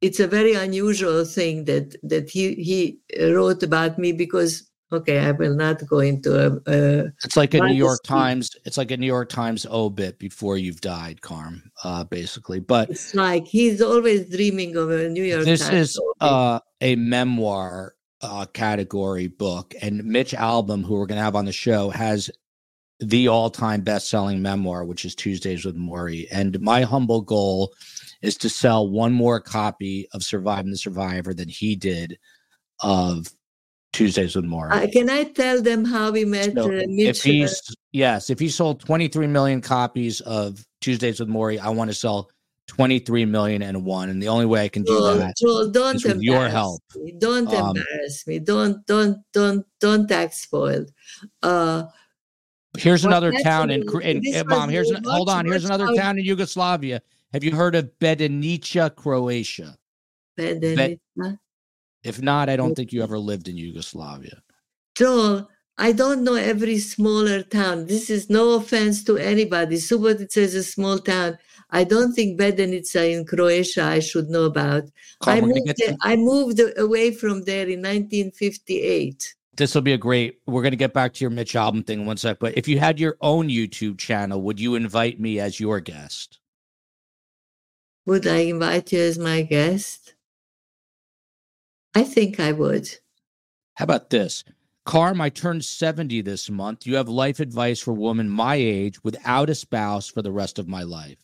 it's a very unusual thing that that he he wrote about me because okay i will not go into a, a
it's like a new york times it's like a new york times obit before you've died carm uh basically. But
it's like he's always dreaming of a new york
this
times
is uh a memoir uh category book and mitch Albom, who we're going to have on the show has the all-time best-selling memoir which is tuesdays with morrie and my humble goal is to sell one more copy of Surviving the Survivor than he did of Tuesdays with Morrie.
Uh, can I tell them how we met?
So uh, if he's yes, if he sold 23 million copies of Tuesdays with Morrie, I want to sell 23 million and one. And the only way I can do
Joel,
that
Joel, don't
is with your help.
me. Don't
Um,
embarrass me. Don't don't don't don't act spoiled. Uh,
Here's another town in, in,
this
eh, mom. Here's an,
much,
hold on. Here's another town in Yugoslavia. Have you heard of Bedenica, Croatia?
Bedenica.
If not, I don't think you ever lived in Yugoslavia.
Joel, I don't know every smaller town. This is no offense to anybody. Subotica is a small town. I don't think Bedenica in Croatia I should know about. I moved, I moved away from there in 1958.
this will be a great. We're going to get back to your Mitch Albom thing in one sec. But if you had your own YouTube channel, would you invite me as your guest?
Would I invite you as my guest? I think I would.
How about this? Carm, I turned 70 this month. You have life advice for a woman my age without a spouse for the rest of my life.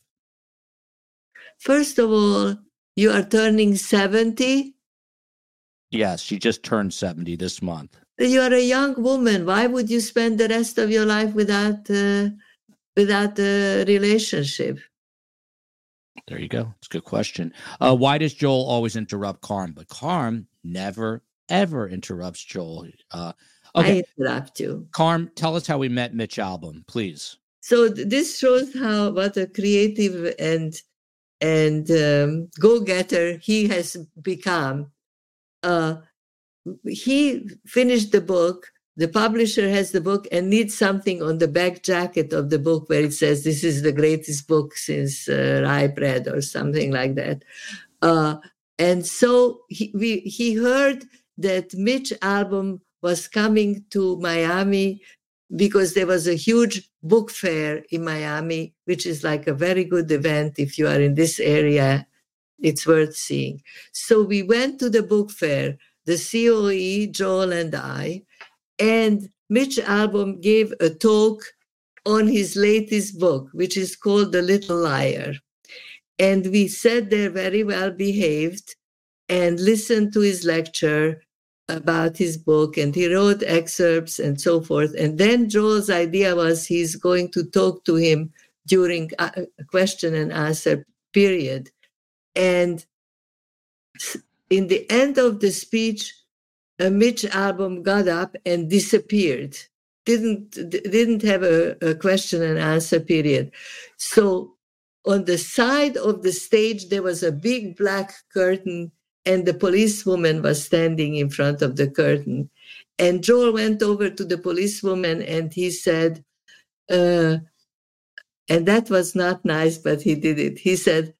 First of all, you are turning 70.
Yes, she just turned 70 this month.
You are a young woman. Why would you spend the rest of your life without uh, without a relationship?
There you go. It's a good question. Uh, why does Joel always interrupt Carm? But Carm never, ever interrupts Joel. Uh, okay,
I interrupt you.
Carm, tell us how we met Mitch Albom, please.
So th- this shows how what a creative and and um, go-getter he has become. Uh, he finished the book. The publisher has the book and needs something on the back jacket of the book where it says, "This is the greatest book since uh, rye bread" or something like that. Uh, and so he we, he heard that Mitch Albom was coming to Miami because there was a huge book fair in Miami, which is like a very good event. If you are in this area, it's worth seeing. So we went to the book fair, the COE, Joel and I, and Mitch Albom gave a talk on his latest book, which is called The Little Liar. And we sat there very well behaved and listened to his lecture about his book and he wrote excerpts and so forth. And then Joel's idea was he's going to talk to him during a question and answer period. And in the end of the speech, a Mitch Albom got up and disappeared. Didn't didn't have a, a question and answer period. So on the side of the stage there was a big black curtain and the policewoman was standing in front of the curtain. And Joel went over to the policewoman and he said, uh, and that was not nice, but he did it. He said,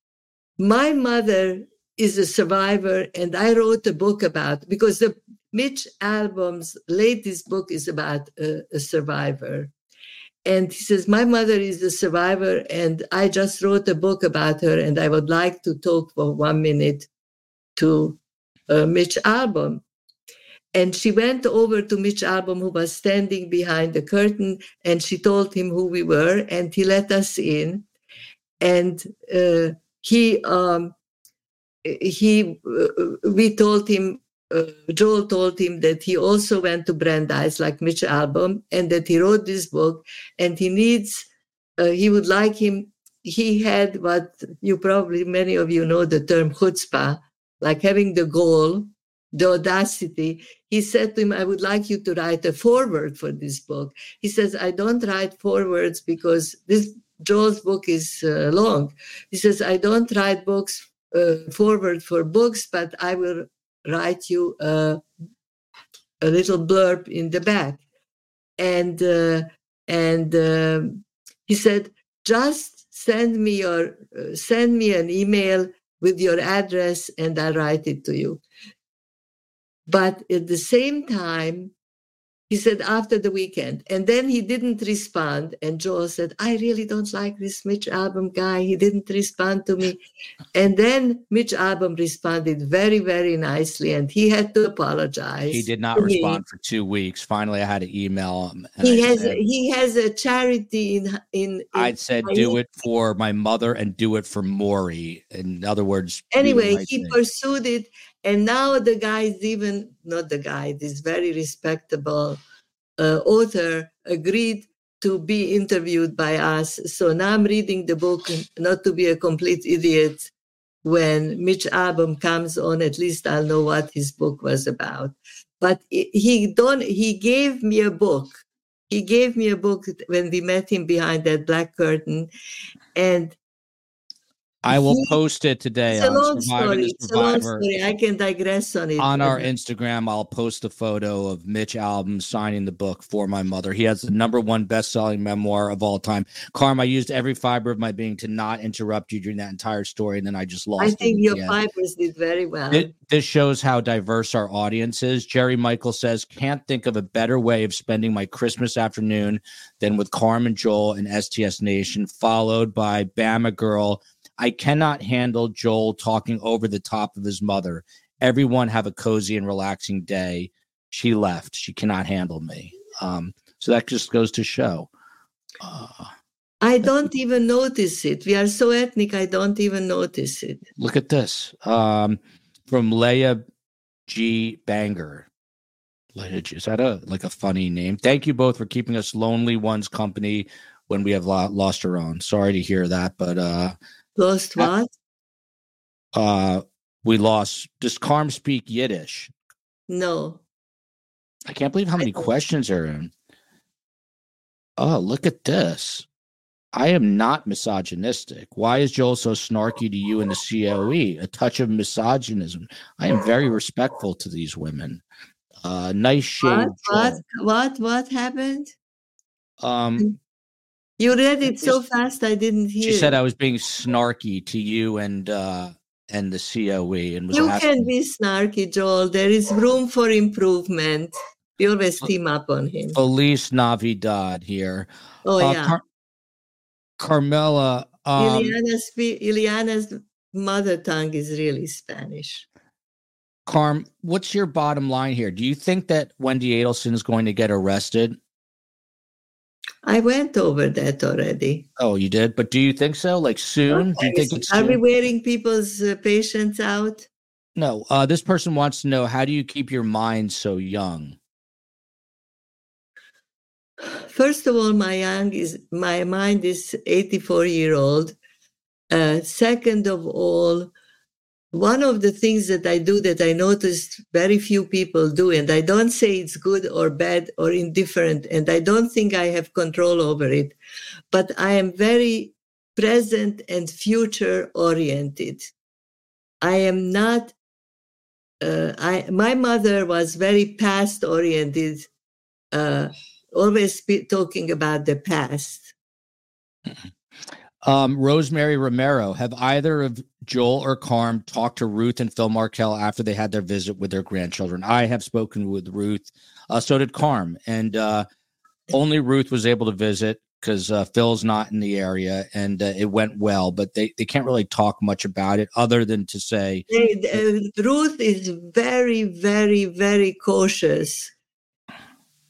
My mother is a survivor, and I wrote a book about because the Mitch Albom's latest book is about a, a survivor. And he says, My mother is a survivor, and I just wrote a book about her, and I would like to talk for one minute to uh, Mitch Albom. And she went over to Mitch Albom, who was standing behind the curtain, and she told him who we were, and he let us in. And uh, he, um, he, uh, we told him, uh, Joel told him that he also went to Brandeis, like Mitch Albom, and that he wrote this book, and he needs, uh, he would like him. He had what you probably many of you know the term chutzpah, like having the goal, the audacity. He said to him, I would like you to write a foreword for this book. He says, I don't write forewords because this Joel's book is uh, long. He says, I don't write books uh, forward for books, but I will write you a, a little blurb in the back. And uh, and um, he said, just send me your uh, send me an email with your address and I'll write it to you. But at the same time, he said after the weekend, and then he didn't respond. And Joel said, I really don't like this Mitch Albom guy. He didn't respond to me. And then Mitch Albom responded very, very nicely, and he had to apologize.
He did not
to me.
respond for two weeks. Finally, I had to email him.
He
I
has
said-
he has a charity in in. in
I said, do it for my mother and do it for Morrie. In other words,
anyway, he
thing.
pursued it, and now the guy is even not the guy. This very respectable uh, author agreed to be interviewed by us. So now I'm reading the book, not to be a complete idiot. When Mitch Albom comes on, at least I'll know what his book was about. But he don't. He gave me a book. He gave me a book when we met him behind that black curtain, and
I will post it today
it's a
on
long story. It's a long story. I can digress on it.
On our Instagram, I'll post a photo of Mitch Albom signing the book for my mother. He has the number one best-selling memoir of all time. Karm, I used every fiber of my being to not interrupt you during that entire story, and then I just lost.
I think your fibers did very well.
Thi- This shows how diverse our audience is. Jerry Michael says, Can't think of a better way of spending my Christmas afternoon than with Carmen Joel and STS Nation, followed by Bama Girl. I cannot handle Joel talking over the top of his mother. Everyone have a cozy and relaxing day. She left. She cannot handle me. Um, so that just goes to show. Uh,
I don't even notice it. We are so ethnic, I don't even notice it.
Look at this um, from Leia G. Banger. Leia G. Is that a like a funny name? Thank you both for keeping us lonely ones company when we have lo- lost our own. Sorry to hear that, but uh,
Lost what?
uh, we lost. Does Karm speak Yiddish?
No.
I can't believe how many questions are in. Oh, look at this. I am not misogynistic. Why is Joel so snarky to you in the COE? A touch of misogynism. I am very respectful to these women. Uh, nice shade.
What, what, what, what happened?
Um,
You read it so fast, I didn't hear.
she said. I was being snarky to you and uh, and the COE, and was
You
asking-
can be snarky, Joel. There is room for improvement. We always team up on him.
Feliz Navidad here.
Oh,
Uh,
yeah.
Car- Carmela. Um,
Ileana's, Ileana's mother tongue is really Spanish.
Karm, what's your bottom line here? Do you think that Wendi Adelson is going to get arrested?
I went over that already.
Oh, you did, but do you think so? Like soon? Do you think it's
Are we wearing people's uh, patients out?
no? Uh, this person wants to know how do you keep your mind so young?
First of all, my young is my mind is 84 year old. Uh, second of all, one of the things that I do that I noticed very few people do, and I don't say it's good or bad or indifferent, and I don't think I have control over it, but I am very present and future oriented. I am not. Uh, I my mother was very past oriented. Uh, always talking about the past.
Um, Rosemary Romero, have either of Joel or Karm talked to Ruth and Phil Markel after they had their visit with their grandchildren? I have spoken with Ruth. Uh, so did Karm, and uh, only Ruth was able to visit because uh, Phil's not in the area, and uh, it went well. But they they can't really talk much about it other than to say
uh, Ruth is very, very, very cautious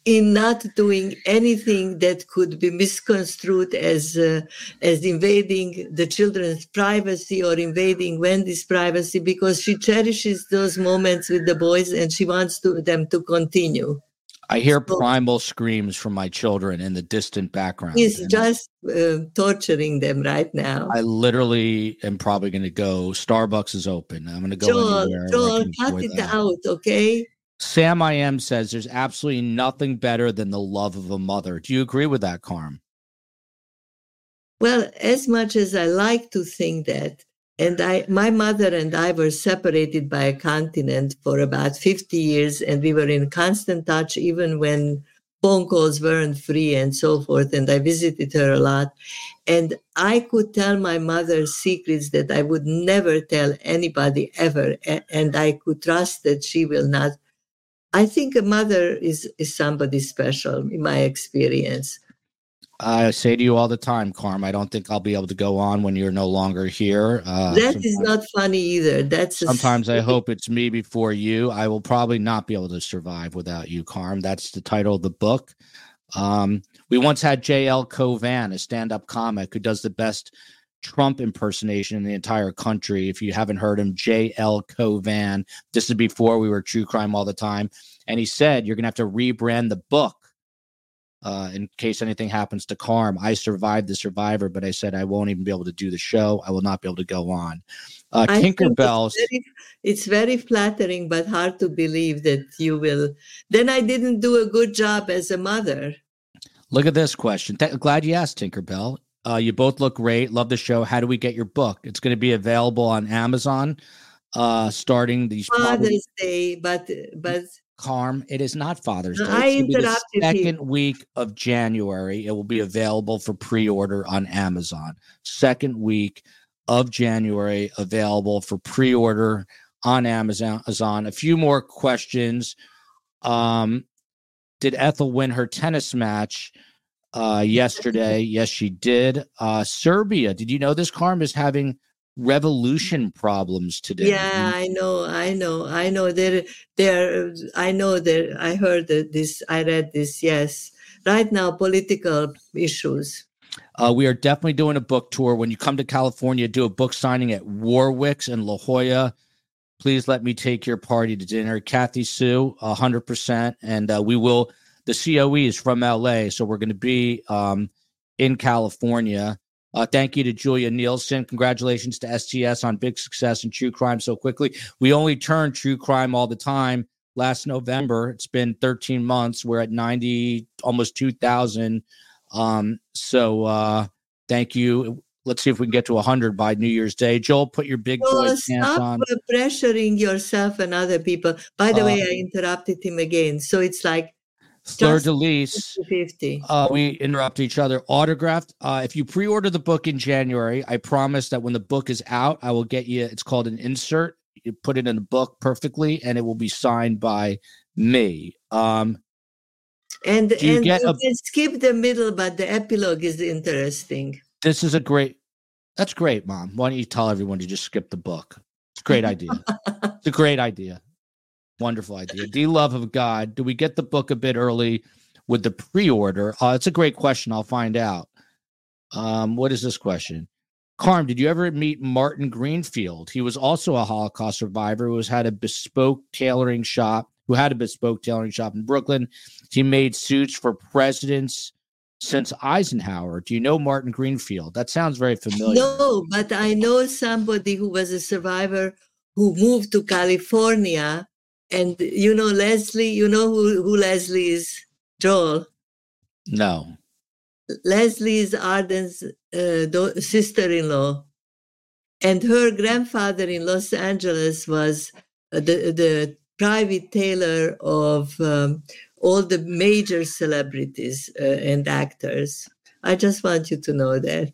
in not doing anything that could be misconstrued as uh, as invading the children's privacy or invading Wendi's privacy because she cherishes those moments with the boys and she wants to, them to continue.
I hear
So-
primal screams from my children in the distant background.
He's just uh, torturing them right now.
I literally am probably going to go. Starbucks is open. I'm going to go
Joel,
anywhere. where
Joel, cut it
that.
out, okay?
Sam I am says there's absolutely nothing better than the love of a mother. Do you agree with that, Karm?
Well, as much as I like to think that, and I, my mother and I were separated by a continent for about 50 years, and we were in constant touch even when phone calls weren't free and so forth. And I visited her a lot. And I could tell my mother secrets that I would never tell anybody ever. And I could trust that she will not. I think a mother is, is somebody special in my experience.
I say to you all the time, Karm, I don't think I'll be able to go on when you're no longer here. Uh,
that is not funny either. That's
Sometimes I hope it's me before you. I will probably not be able to survive without you, Karm. That's the title of the book. Um, we once had JL Cauvin, a stand up comic who does the best Trump impersonation in the entire country. If you haven't heard him, JL Cauvin. This is before we were true crime all the time. And he said, You're going to have to rebrand the book. uh, in case anything happens to Karm. I survived the survivor, but I said I won't even be able to do the show. I will not be able to go on. Uh, Tinkerbell.
It's very, it's very flattering, but hard to believe that you will. Then I didn't do a good job as a mother.
Look at this question. Th- glad you asked, Tinkerbell. Uh, you both look great. Love the show. How do we get your book? It's going to be available on Amazon uh, starting these probably-
Father's Day, but but
Karm. It is not Father's Day.
No, I
the
interrupted
second
you.
week of January. It will be available for pre-order on Amazon. Second week of January, available for pre-order on Amazon. Amazon. A few more questions. Um, did Ethel win her tennis match uh, yesterday? yes, she did. Uh, Serbia. Did you know this? Karm is having revolution problems today.
yeah, I know, I know, I know. There, there. I know that. I heard that this. I read this. Yes, right now, political issues.
Uh, we are definitely doing a book tour. When you come to California, do a book signing at Warwick's in La Jolla. Please let me take your party to dinner. Kathy Sue, hundred percent, and uh, we will. The COE is from LA, so we're going to be um, in California. Uh, thank you to Julia Nielsen. Congratulations to STS on big success in true crime so quickly. We only turn true crime all the time. Last November, it's been 13 months. We're at 90, almost 2,000. Um, so uh, thank you. Let's see if we can get to 100 by New Year's Day. Joel, put your big boy pants
stop
on.
uh, pressuring yourself and other people. By the
Uh,
way, I interrupted him again, so it's like
Fleur de Lis.
50.
Uh, we interrupt each other. Autographed. Uh, if you pre-order the book in January, I promise that when the book is out, I will get you. It's called an insert. You put it in the book perfectly, and it will be signed by me. Um,
And
you
and
get
you
a-
can skip the middle, but the epilogue is interesting.
this is a great. That's great, Mom. Why don't you tell everyone to just skip the book? It's a great idea. It's a great idea. Wonderful idea. D Love of God. Do we get the book a bit early with the pre-order? Uh, it's a great question. I'll find out. Um, what is this question? Karm, did you ever meet Martin Greenfield? He was also a Holocaust survivor who had a bespoke tailoring shop, who had a bespoke tailoring shop in Brooklyn. He made suits for presidents since Eisenhower. Do you know Martin Greenfield? That sounds very familiar.
No, but I know somebody who was a survivor who moved to California. And you know Leslie, you know who, who Leslie is, Joel.
No.
Leslie is Arden's uh, do- sister-in-law, and her grandfather in Los Angeles was uh, the the private tailor of um, all the major celebrities uh, and actors. I just want you to know that.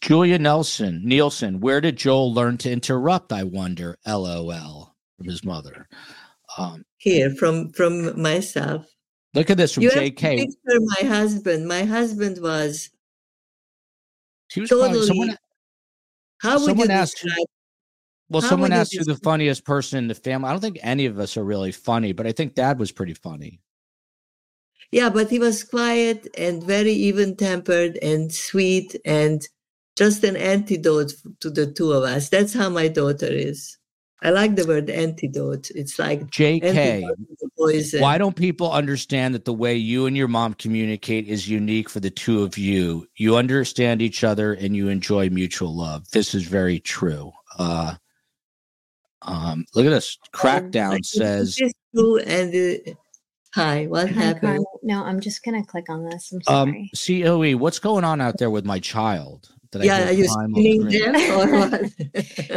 Julia Nelson, Nielsen, where did Joel learn to interrupt? I wonder. LOL from his mother. Um,
Here from from myself.
look at this from
you
JK.
picture my husband. My husband was
She was probably,
totally.
someone.
how would
someone
you
asked-
describe?
Well, someone
would you
asked who the funniest person in the family. I don't think any of us are really funny, but I think Dad was pretty funny.
Yeah, but he was quiet and very even tempered and sweet and just an antidote to the two of us. That's how my daughter is. I like the word antidote. It's like
JK.
antidote to the poison.
Why don't people understand that the way you and your mom communicate is unique for the two of you? You understand each other and you enjoy mutual love. This is very true. Uh, um, look at this.
I
Crackdown
think
says,
it is true. And uh, hi, what happened?
No, I'm just gonna click on this. I'm
um,
sorry.
COE, what's going on out there with my child? Did
Yeah,
hear
are you
primal
spinning or what?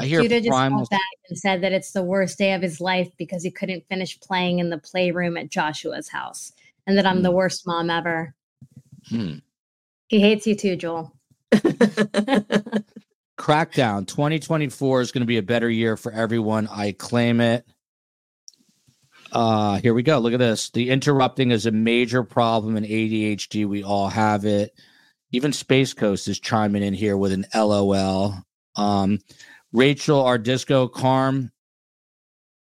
I hear
Judah just
primal.
called back and said that it's the worst day of his life because he couldn't finish playing in the playroom at Joshua's house, and that I'm the
Hmm.
worst mom ever.
Hmm.
He hates you too, Joel.
Crackdown 2024 is going to be a better year for everyone. I claim it. Uh, here we go. Look at this. The interrupting is a major problem in ADHD. We all have it. Even Space Coast is chiming in here with an LOL. Um, Rachel, our disco Karm,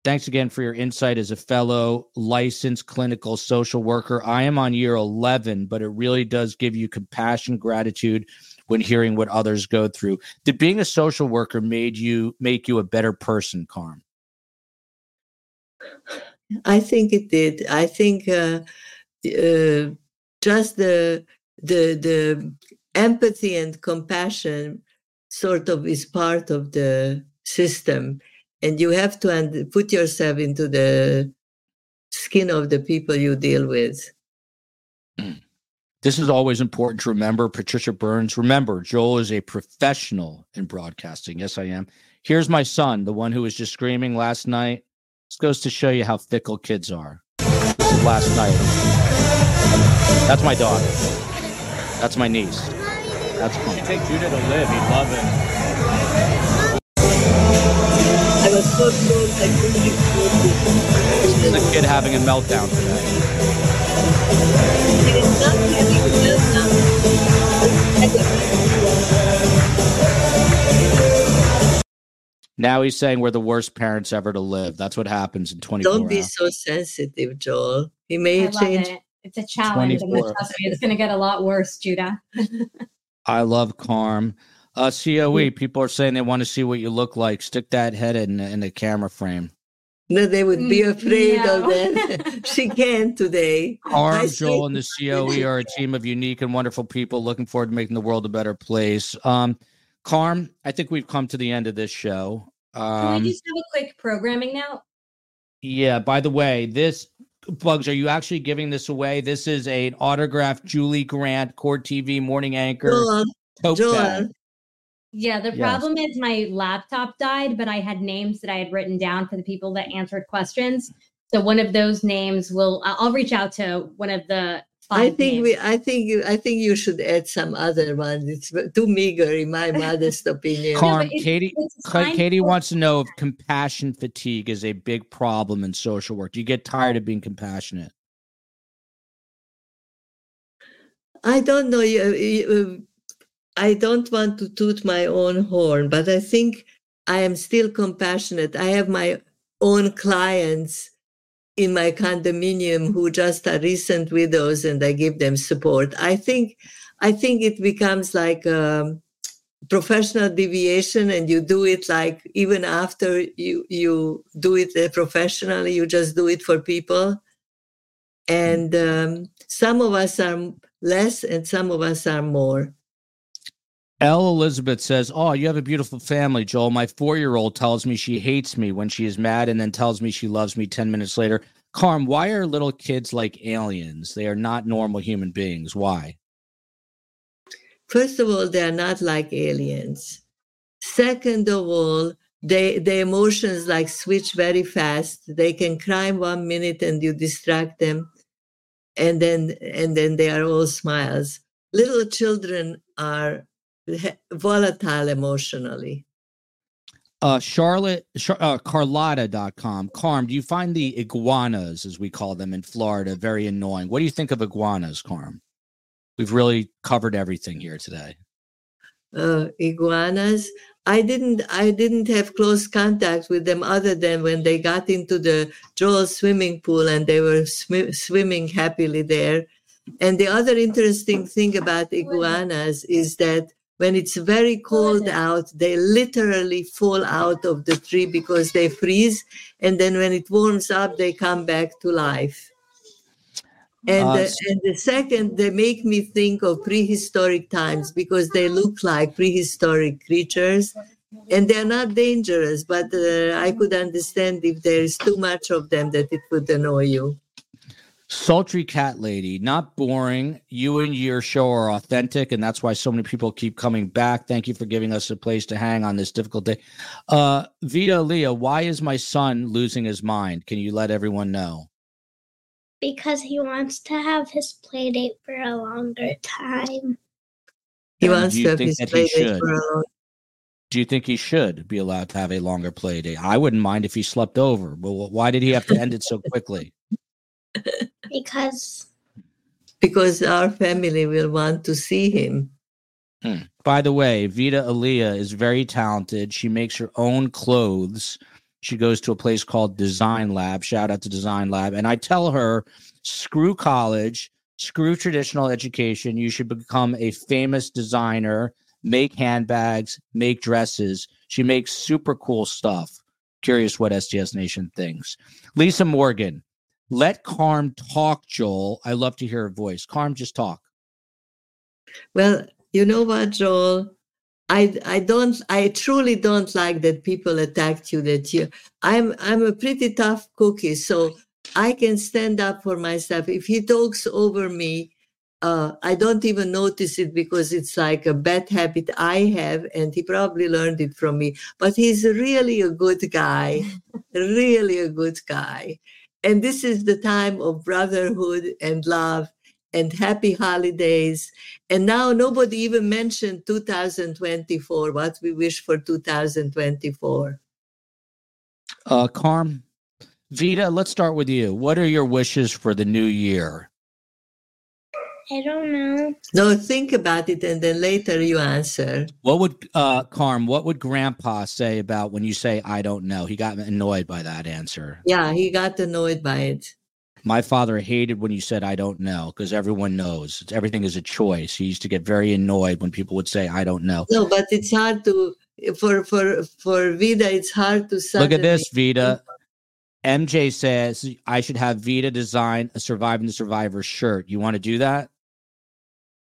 thanks again for your insight as a fellow licensed clinical social worker. I am on year 11, but it really does give you compassion, gratitude when hearing what others go through. Did being a social worker made you make you a better person, Karm?
I think it did. I think uh, uh, just the the the empathy and compassion sort of is part of the system and you have to put yourself into the skin of the people you deal with mm.
This is always important to remember. Patricia Burns, remember, Joel is a professional in broadcasting. Yes, I am. Here's my son, the one who was just screaming last night. This goes to show you how fickle kids are. Last night. That's my daughter. That's my niece. That's cool.
You
fun.
take Judah to live. He'd love it.
i was so close i couldn't
This is a kid having a meltdown today.
It is not really well
Now he's saying we're the worst parents ever to live. That's what happens in 24
Don't be
hours.
so sensitive, Joel. He may
love
change.
it. It's a challenge. I'm gonna
24.
trust me, It's going to get a lot worse, Judah.
I love Karm. Uh, COE, people are saying they want to see what you look like. Stick that head in, in the camera frame.
No, they would be
Mm,
afraid of that. she can't today. I
Karm,
see.
Joel, and the COE are a team of unique and wonderful people looking forward to making the world a better place. Um, Karm, I think we've come to the end of this show.
Can
Um,
we just have a quick programming now?
yeah, by the way, this Bugs, are you actually giving this away? This is an autographed Julie Grant, Court TV morning anchor.
Joel,
tote
Yeah, the
Yes.
problem is my laptop died, but I had names that I had written down for the people that answered questions. So one of those names will I- I'll reach out to one of the five
I think we. I think you. I think you should add some other ones. It's too meager, in my modest opinion.
Karm,
but it's-
Katie,
it's
Katie wants to know if compassion fatigue is a big problem in social work. Do you get tired of being compassionate?
I don't know. you- you- um, I don't want to toot my own horn, but I think I am still compassionate. I have my own clients in my condominium who just are recent widows, and I give them support. I think, I think it becomes like a professional deviation, and you do it like even after you you do it professionally, you just do it for people. And um, some of us are less, and some of us are more.
L. Elizabeth says, Oh, you have a beautiful family, Joel. My four year old tells me she hates me when she is mad and then tells me she loves me 10 minutes later. Karm, why are little kids like aliens? They are not normal human beings. Why?
First of all, they are not like aliens. Second of all, they the emotions like switch very fast. They can cry one minute and you distract them, and then and then they are all smiles. Little children are volatile emotionally.
Uh, Charlotte, Char- uh, Carlotta.com. Karm, do you find the iguanas, as we call them in Florida, very annoying? What do you think of iguanas, Karm? We've really covered everything here today.
uh, iguanas. I didn't I didn't have close contact with them other than when they got into the Joel swimming pool and they were swi- swimming happily there. And the other interesting thing about iguanas is that when it's very cold out, they literally fall out of the tree because they freeze. And then when it warms up, they come back to life. And,
Uh,
the, and the second, they make me think of prehistoric times because they look like prehistoric creatures and they're not dangerous, but uh, I could understand if there is too much of them that it would annoy you.
Sultry Cat Lady, not boring. You and your show are authentic, and that's why so many people keep coming back. Thank you for giving us a place to hang on this difficult day. Uh, Vita Leah, why is my son losing his mind? Can you let everyone know?
because he wants to have his play date for a longer time.
He
And
wants
do you
to have
think
his
that he
play date
should?
for a long
Do you think he should be allowed to have a longer play day? I wouldn't mind if he slept over, but why did he have to end it so quickly?
Because
because our family will want to see him.
Hmm. By the way, Vita Aaliyah is very talented. She makes her own clothes. She goes to a place called Design Lab. Shout out to Design Lab. And I tell her, screw college, screw traditional education. You should become a famous designer, make handbags, make dresses. She makes super cool stuff. Curious what STS Nation thinks. Lisa Morgan, Let Karm talk, Joel. I love to hear her voice. Karm, just talk.
Well, you know what, Joel? I I don't I truly don't like that people attacked you that you I'm I'm a pretty tough cookie, so I can stand up for myself. If he talks over me, uh, I don't even notice it because it's like a bad habit I have, and he probably learned it from me. But he's really a good guy, really a good guy. And this is the time of brotherhood and love and happy holidays. And now nobody even mentioned 2024, what we wish for 2024.
Uh, Karm, Vita, let's start with you. What are your wishes for the new year?
I don't know.
No, think about it and then later you answer.
What would uh Karm, what would grandpa say about when you say I don't know? He got annoyed by that answer.
Yeah, he got annoyed by it.
My father hated when you said I don't know because everyone knows. It's, everything is a choice. He used to get very annoyed when people would say I don't know.
No, but it's hard to for for for Vida it's hard to
Look at this, Vida. MJ says I should have Vita design a Surviving the Survivor shirt. You want to do that?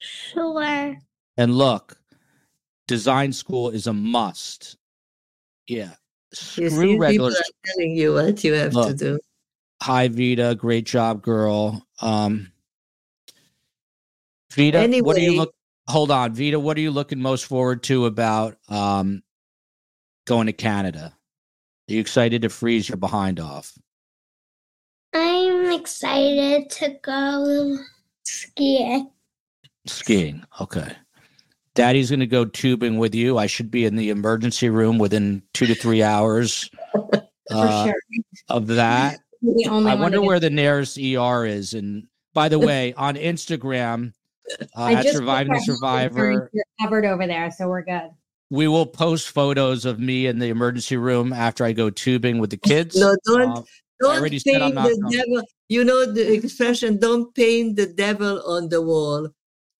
Sure.
And look, design school is a must. Yeah. Screw regular.
telling you what you have to do.
Hi, Vita. Great job, girl. Um, Vita, what are you
Anyway.
look? Hold on, Vita. What are you looking most forward to about um going to Canada? Are you excited to freeze your behind off?
I'm excited to go skiing.
Skiing. Okay. Daddy's going to go tubing with you. I should be in the emergency room within two to three hours uh,
sure.
of that. I wonder where the nearest ER is. And by the way, on Instagram, uh, at Surviving the Survivor,
You're covered over there, so we're good.
we will post photos of me in the emergency room after I go tubing with the kids.
No, don't
Uh,
don't
already said I'm
paint the devil. You know the expression, don't paint the devil on the wall.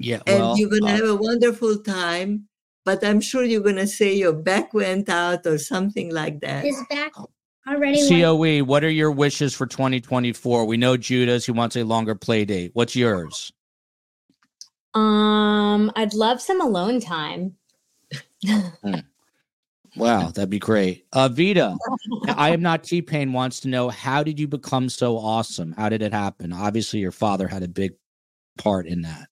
Yeah,
And
well,
you're gonna
uh,
have a wonderful time. But I'm sure you're gonna say your back went out or something like that.
His back already.
COE, E, what are your wishes for 2024? We know Judah's, he wants a longer play date. What's yours?
Um, I'd love some alone time.
Wow, that'd be great. Uh, Vita, I am not T Pain wants to know how did you become so awesome? How did it happen? Obviously, your father had a big part in that.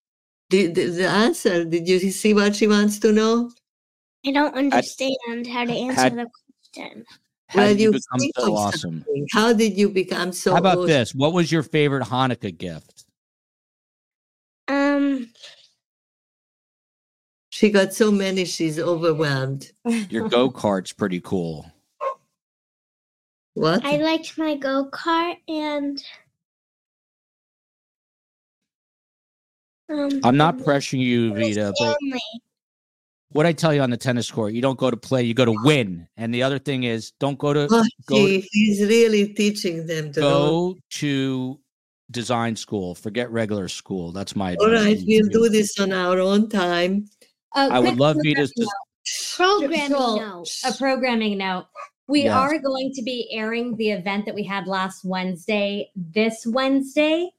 The, the, the answer, did you see what she wants to know?
I don't understand how to answer
had-
the question.
How
Well,
did you
you
become so
of
awesome?
How did you become so
How about
awesome?
this? What was your favorite Hanukkah gift?
Um,
She got so many, she's overwhelmed.
Your go kart's pretty cool.
What?
I liked my go kart and. Um,
I'm not pressuring you, Vita, but what I tell you on the tennis court, you don't go to play, you go to win. And the other thing is, don't go to
Oh,
go
gee, he's really teaching them to know.
go to design school. Forget regular school. That's my
All
advice.
right, we'll do this on our own time.
Uh,
I would love
programming
Vita's.
note.
Programming
Joel,
notes.
a programming note. We
Yes.
are going to be airing the event that we had last Wednesday this Wednesday.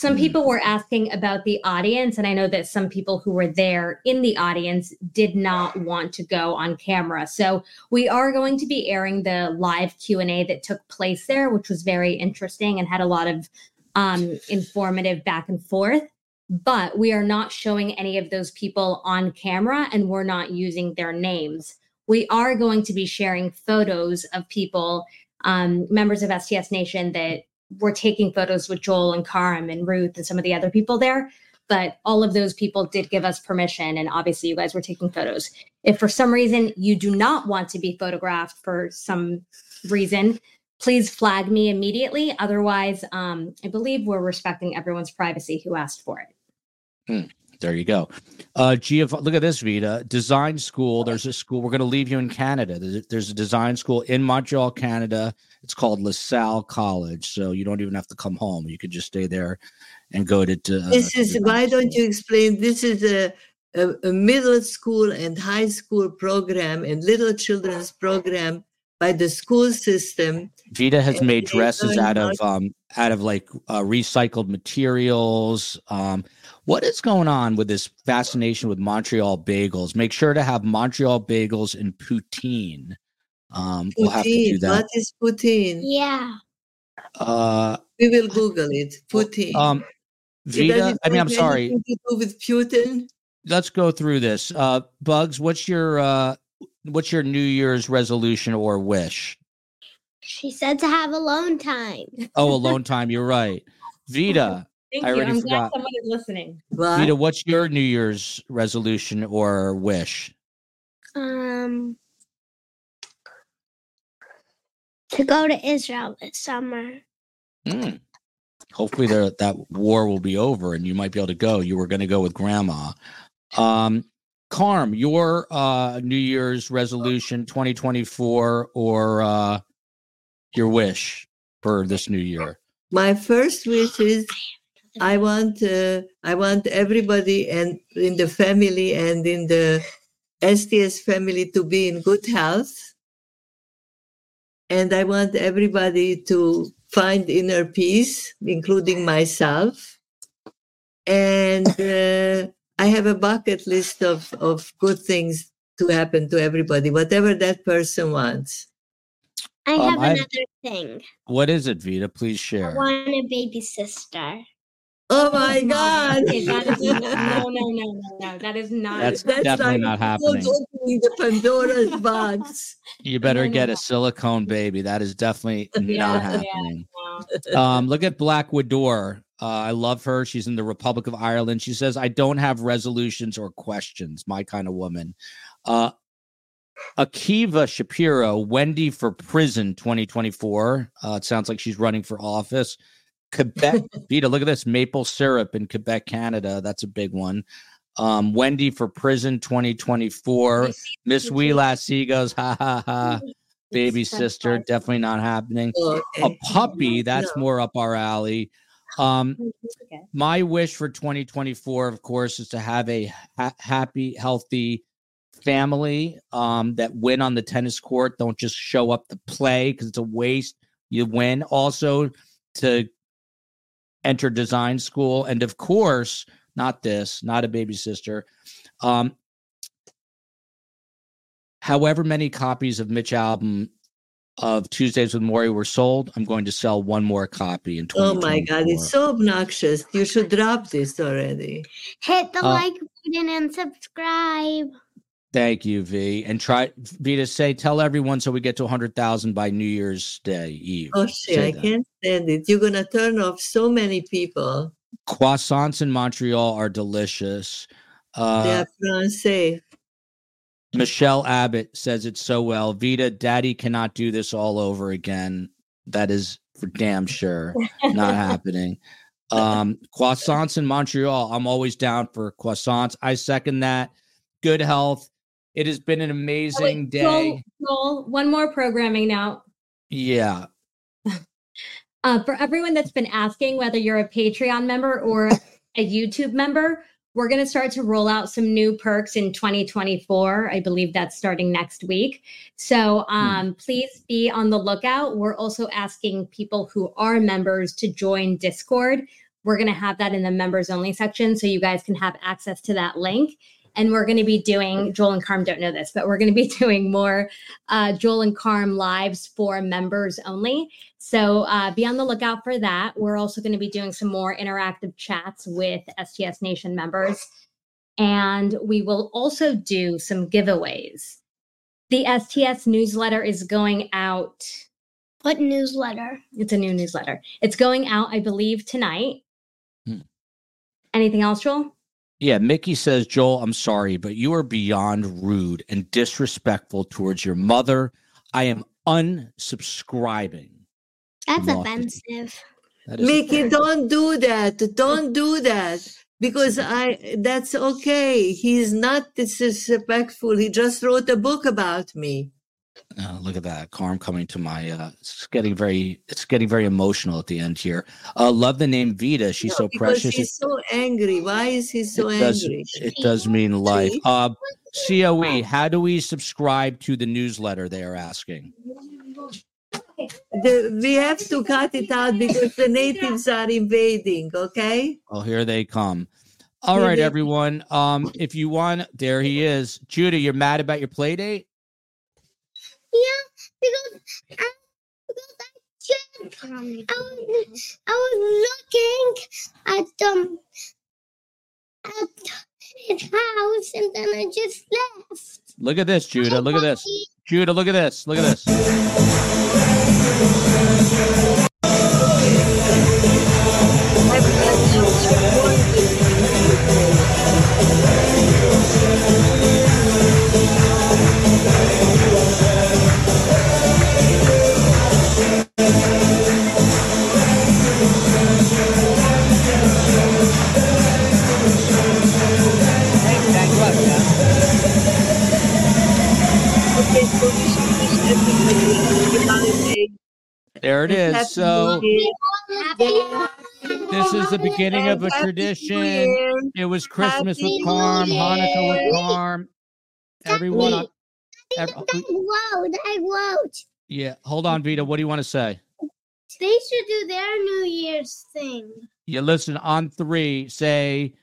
Some
Mhm.
people were asking about the audience, and I know that some people who were there in the audience did not want to go on camera. So we are going to be airing the live Q and A that took place there, which was very interesting and had a lot of um, informative back and forth. But we are not showing any of those people on camera, and we're not using their names we are going to be sharing photos of people, um, members of STS Nation, that were taking photos with Joel and Karm and Ruth and some of the other people there. But all of those people did give us permission, and obviously, you guys were taking photos. If for some reason you do not want to be photographed for some reason, please flag me immediately. Otherwise, um, I believe we're respecting everyone's privacy who asked for it.
There you go. Uh, Giov- look at this, Vita. Design school. There's a school. We're going to leave you in Canada. There's a design school in Montreal, Canada. It's called LaSalle College. So you don't even have to come home. You could just stay there and go to. uh,
This is
to-
why don't you explain? This is a, a, a middle school and high school program and little children's program by the school system.
Vita has made dresses out of um out of like uh, recycled materials. Um, what is going on with this fascination with Montreal bagels? Make sure to have Montreal bagels and poutine. Um, we'll have to do that.
What is Putin?
Yeah.
Uh,
We will Google it. Putin.
um,
It
Vita. I mean, I'm sorry.
anything to do with Putin.
Let's go through this. Uh, Bugs, what's your uh, what's your New Year's resolution or wish?
She said to have alone time.
Oh, alone time. You're right. Vita,
Thank
I
you.
already
I'm
forgot.
glad someone is listening.
What?
Vita, what's your New Year's resolution or wish?
Um, to go to Israel this summer.
Mm. Hopefully, there, that war will be over and you might be able to go. You were going to go with grandma. Um, Karm, your uh, New Year's resolution 2024 or uh, your wish for this new year?
My first wish is I want uh, I want everybody and in the family and in the STS family to be in good health. And I want everybody to find inner peace, including myself. And uh, I have a bucket list of, of good things to happen to everybody, whatever that person wants.
I
Um,
have
I-
another thing.
What is it, Vita? Please share.
I want a baby sister.
Oh my God!
Okay, that is no, no, no, no, no, no. That is not.
That's definitely not happening.
Opening the Pandora's box.
You better
No, no,
get a silicone baby. That is definitely
Yeah,
not
yeah.
happening.
no.
Um, look at Black Widow. Uh, I love her. She's in the Republic of Ireland. She says, I don't have resolutions or questions. My kind of woman. Uh, Akiva Shapiro, Wendi for Prison 2024. Uh, it sounds like she's running for office. Quebec, Vita, look at this maple syrup in Quebec, Canada. That's a big one. Um, Wendi for Prison 2024. Miss Wee Lassie goes, ha ha ha. Baby sister, definitely not happening. A puppy that's more up our alley. Um my wish for 2024 of course is to have a ha- happy healthy family um that win on the tennis court. Don't just show up to play because it's a waste. You win. Also to enter design school. And of course not this not a baby sister um however many copies of Mitch Albom of Tuesdays with Morrie were sold, I'm going to sell one more copy in
Oh my God, it's so obnoxious. You should drop this already.
Hit the
Uh,
like button and subscribe.
Thank you, V. And try V to say, tell everyone so we get to 100,000 by New Year's Day Eve.
Oh shit, I can't stand it. You're gonna turn off so many people.
Croissants in Montreal are delicious.
they
Uh,
Francais.
Michelle Abbott says it so well. Vita, daddy cannot do this all over again. That is for damn sure not happening. Um, croissants in Montreal. I'm always down for croissants. I second that. Good health. It has been an amazing day.
Joel, Joel, one more programming now.
Yeah.
Uh, for everyone that's been asking whether you're a Patreon member or a YouTube member, we're going to start to roll out some new perks in 2024. I believe that's starting next week. So um, please be on the lookout. We're also asking people who are members to join Discord. We're going to have that in the members only section so you guys can have access to that link. And we're going to be doing, Joel and Karm don't know this, but we're going to be doing more uh, Joel and Karm lives for members only. So uh, be on the lookout for that. We're also going to be doing some more interactive chats with STS Nation members. And we will also do some giveaways. The STS newsletter is going out.
What newsletter?
It's a new newsletter. It's going out, I believe, tonight.
Hmm.
Anything else, Joel?
Yeah. Mickey says, Joel, I'm sorry, but you are beyond rude and disrespectful towards your mother. I am unsubscribing.
That's offensive.
That is
Mickey, don't do that. Don't do that. Because I that's okay. He's not disrespectful. He just wrote a book about me.
Uh, look at that, Karm coming to my. Uh, it's getting very. It's getting very emotional at the end here. Uh, love the name Vita. She's
No,
so precious. She's
so angry. Why is he so
it does.
angry?
It does mean life. Uh, Coe. How do we subscribe to the newsletter? They are asking.
the, we have to cut it out because the natives are invading. Okay.
Oh, here they come. All right, everyone. Um, if you want, there he is. Judah, you're mad about your play date?
Yeah, because I, because I just I was, I was looking at um at his house and then I just left.
Look at this, Judah. Look at this. Judah, look at this. Look at this. There it
and happy
is. So this is the beginning of a
And happy New
tradition. It was Christmas with
Happy Karm,
Hanukkah with Karm. Everyone, on, ev-
I wrote, I wrote.
yeah. Hold on, Vita. What do you want to say?
They should do their New Year's thing.
You listen on three. Say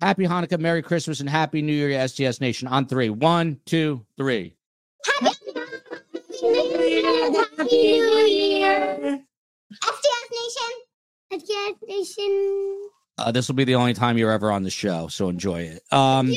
Happy Hanukkah, Merry Christmas, and Happy New Year, STS Nation. On three. One, two, three.
Happy Happy New Year! STS Nation! STS Nation!
Uh, this will be the only time you're ever on the show, so enjoy it. Um,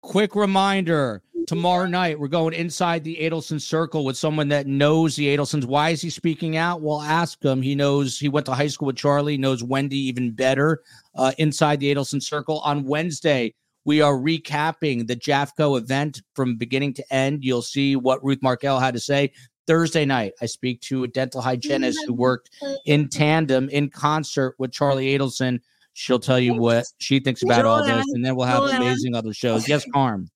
quick reminder: tomorrow night we're going inside the Adelson Circle with someone that knows the Adelsons. Why is he speaking out? We'll ask him. He knows he went to high school with Charlie, knows Wendi even better. Uh, inside the Adelson Circle on Wednesday. We are recapping the JAFCO event from beginning to end. You'll see what Ruth Markel had to say. Thursday night, I speak to a dental hygienist who worked in tandem, in concert with Charlie Adelson. She'll tell you what she thinks about all this, and then we'll have amazing other shows. Yes, Karm.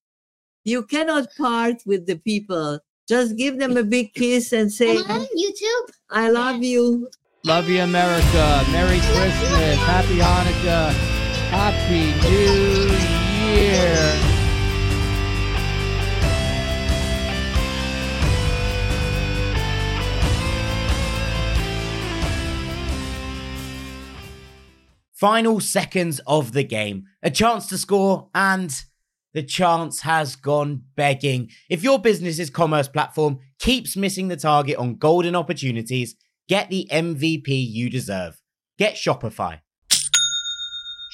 You cannot part with the people. Just give them a big kiss and say,
Am I on YouTube?
I love you.
Love you, America. Merry Christmas. Happy Hanukkah. Happy New Year.
Final seconds of the game. A chance to score, and the chance has gone begging. If your business's commerce platform keeps missing the target on golden opportunities, get the MVP you deserve. Get Shopify.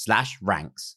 slash ranks.